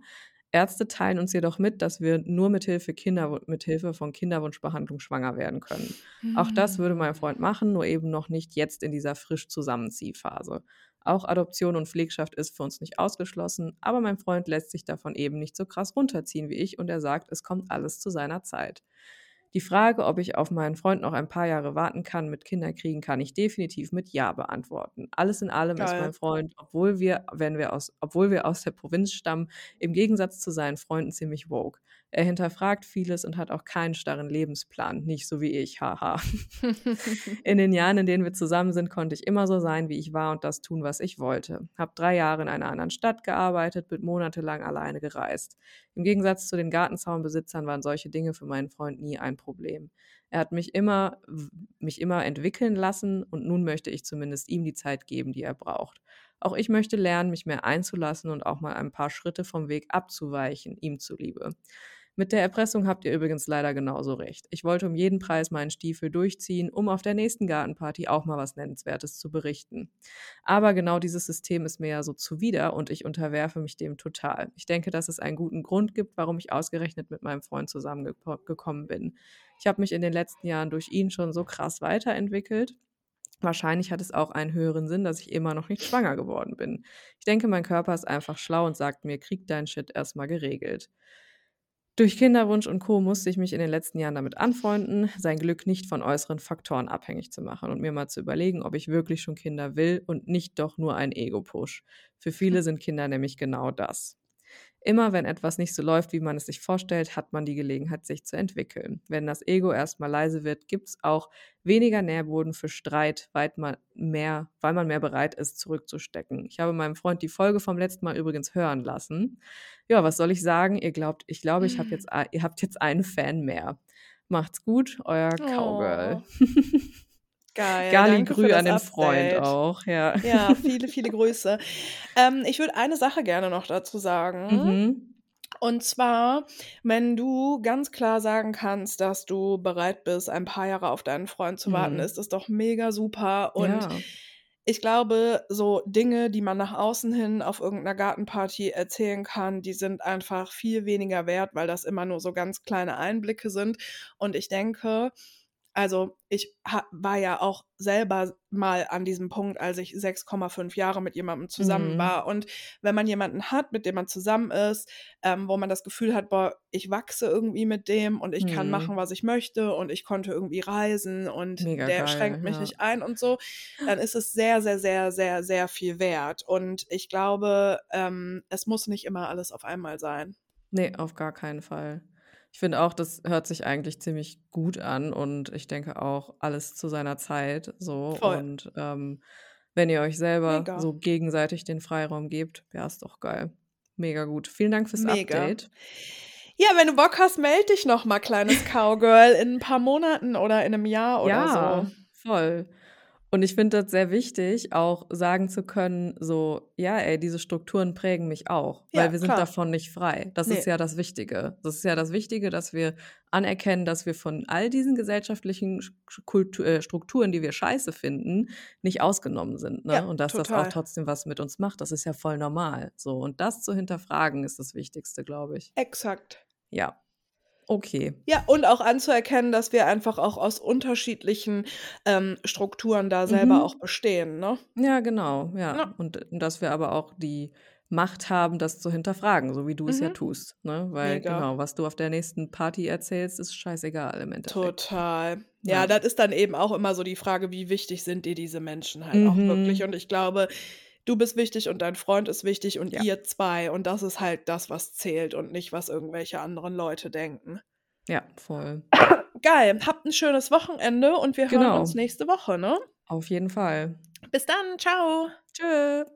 B: Ärzte teilen uns jedoch mit, dass wir nur mit Hilfe, Kinder, mit Hilfe von Kinderwunschbehandlung schwanger werden können. Mhm. Auch das würde mein Freund machen, nur eben noch nicht jetzt in dieser frisch Zusammenziehphase. Auch Adoption und Pflegschaft ist für uns nicht ausgeschlossen, aber mein Freund lässt sich davon eben nicht so krass runterziehen wie ich und er sagt, es kommt alles zu seiner Zeit. Die Frage, ob ich auf meinen Freund noch ein paar Jahre warten kann mit Kinderkriegen, kann ich definitiv mit Ja beantworten. Alles in allem Geil. ist mein Freund, obwohl wir, wenn wir aus, obwohl wir aus der Provinz stammen, im Gegensatz zu seinen Freunden ziemlich woke. Er hinterfragt vieles und hat auch keinen starren Lebensplan, nicht so wie ich, haha. in den Jahren, in denen wir zusammen sind, konnte ich immer so sein, wie ich war und das tun, was ich wollte. Hab drei Jahre in einer anderen Stadt gearbeitet, bin monatelang alleine gereist. Im Gegensatz zu den Gartenzaunbesitzern waren solche Dinge für meinen Freund nie ein Problem. Er hat mich immer, mich immer entwickeln lassen und nun möchte ich zumindest ihm die Zeit geben, die er braucht. Auch ich möchte lernen, mich mehr einzulassen und auch mal ein paar Schritte vom Weg abzuweichen, ihm zuliebe. Mit der Erpressung habt ihr übrigens leider genauso recht. Ich wollte um jeden Preis meinen Stiefel durchziehen, um auf der nächsten Gartenparty auch mal was Nennenswertes zu berichten. Aber genau dieses System ist mir ja so zuwider und ich unterwerfe mich dem total. Ich denke, dass es einen guten Grund gibt, warum ich ausgerechnet mit meinem Freund zusammengekommen bin. Ich habe mich in den letzten Jahren durch ihn schon so krass weiterentwickelt. Wahrscheinlich hat es auch einen höheren Sinn, dass ich immer noch nicht schwanger geworden bin. Ich denke, mein Körper ist einfach schlau und sagt mir, krieg dein Shit erstmal geregelt. Durch Kinderwunsch und Co. musste ich mich in den letzten Jahren damit anfreunden, sein Glück nicht von äußeren Faktoren abhängig zu machen und mir mal zu überlegen, ob ich wirklich schon Kinder will und nicht doch nur ein Ego-Push. Für viele sind Kinder nämlich genau das. Immer wenn etwas nicht so läuft, wie man es sich vorstellt, hat man die Gelegenheit, sich zu entwickeln. Wenn das Ego erstmal leise wird, gibt es auch weniger Nährboden für Streit, weil man, mehr, weil man mehr bereit ist, zurückzustecken. Ich habe meinem Freund die Folge vom letzten Mal übrigens hören lassen. Ja, was soll ich sagen? Ihr glaubt, ich glaube, ich habe jetzt, ihr habt jetzt einen Fan mehr. Macht's gut, euer Cowgirl. Oh.
A: Geil.
B: Gali Grü an den Update. Freund auch, ja.
A: Ja, viele, viele Grüße. Ähm, ich würde eine Sache gerne noch dazu sagen. Mhm. Und zwar, wenn du ganz klar sagen kannst, dass du bereit bist, ein paar Jahre auf deinen Freund zu warten, mhm. ist das doch mega super. Und ja. ich glaube, so Dinge, die man nach außen hin auf irgendeiner Gartenparty erzählen kann, die sind einfach viel weniger wert, weil das immer nur so ganz kleine Einblicke sind. Und ich denke, also ich war ja auch selber mal an diesem Punkt, als ich 6,5 Jahre mit jemandem zusammen mhm. war. Und wenn man jemanden hat, mit dem man zusammen ist, ähm, wo man das Gefühl hat, boah, ich wachse irgendwie mit dem und ich mhm. kann machen, was ich möchte und ich konnte irgendwie reisen und Mega der geil, schränkt mich ja. nicht ein und so, dann ist es sehr, sehr, sehr, sehr, sehr viel wert. Und ich glaube, ähm, es muss nicht immer alles auf einmal sein.
B: Nee, auf gar keinen Fall. Ich finde auch, das hört sich eigentlich ziemlich gut an und ich denke auch alles zu seiner Zeit so. Voll. Und ähm, wenn ihr euch selber Mega. so gegenseitig den Freiraum gebt, wäre es doch geil. mega gut. Vielen Dank fürs
A: Mega.
B: Update.
A: Ja, wenn du Bock hast, melde dich noch mal, kleines Cowgirl, in ein paar Monaten oder in einem Jahr oder
B: Ja,
A: so.
B: voll. Und ich finde das sehr wichtig, auch sagen zu können, so, ja, ey, diese Strukturen prägen mich auch,
A: Ja,
B: weil wir sind
A: klar.
B: davon nicht frei. Das
A: Nee.
B: ist ja das Wichtige. Das ist ja das Wichtige, dass wir anerkennen, dass wir von all diesen gesellschaftlichen Sch- Kultu äh, Strukturen, die wir scheiße finden, nicht ausgenommen sind. Ne?
A: Ja,
B: Und dass das
A: total.
B: auch trotzdem was mit uns macht. Das ist ja voll normal. So. Und das zu hinterfragen ist das Wichtigste, glaube ich.
A: Exakt.
B: Ja. Okay.
A: Ja, und auch anzuerkennen, dass wir einfach auch aus unterschiedlichen ähm, Strukturen da selber
B: Mhm.
A: auch bestehen, ne?
B: Ja, genau, ja.
A: Ja.
B: Und, und dass wir aber auch die Macht haben, das zu hinterfragen, so wie du es ja
A: Mhm.
B: tust. Ne? Weil,
A: Mega.
B: genau, was du auf der nächsten Party erzählst, ist scheißegal im Endeffekt.
A: Total. Ja,
B: Ja.
A: das ist dann eben auch immer so die Frage, wie wichtig sind dir diese Menschen halt auch wirklich.
B: Mhm.
A: Und ich glaube, du bist wichtig und dein Freund ist wichtig und
B: Ja.
A: ihr zwei. Und das ist halt das, was zählt und nicht, was irgendwelche anderen Leute denken.
B: Ja, voll.
A: Geil. Habt ein schönes Wochenende und wir hören
B: Genau.
A: uns nächste Woche, ne?
B: Auf jeden Fall.
A: Bis dann. Ciao.
B: Tschüss.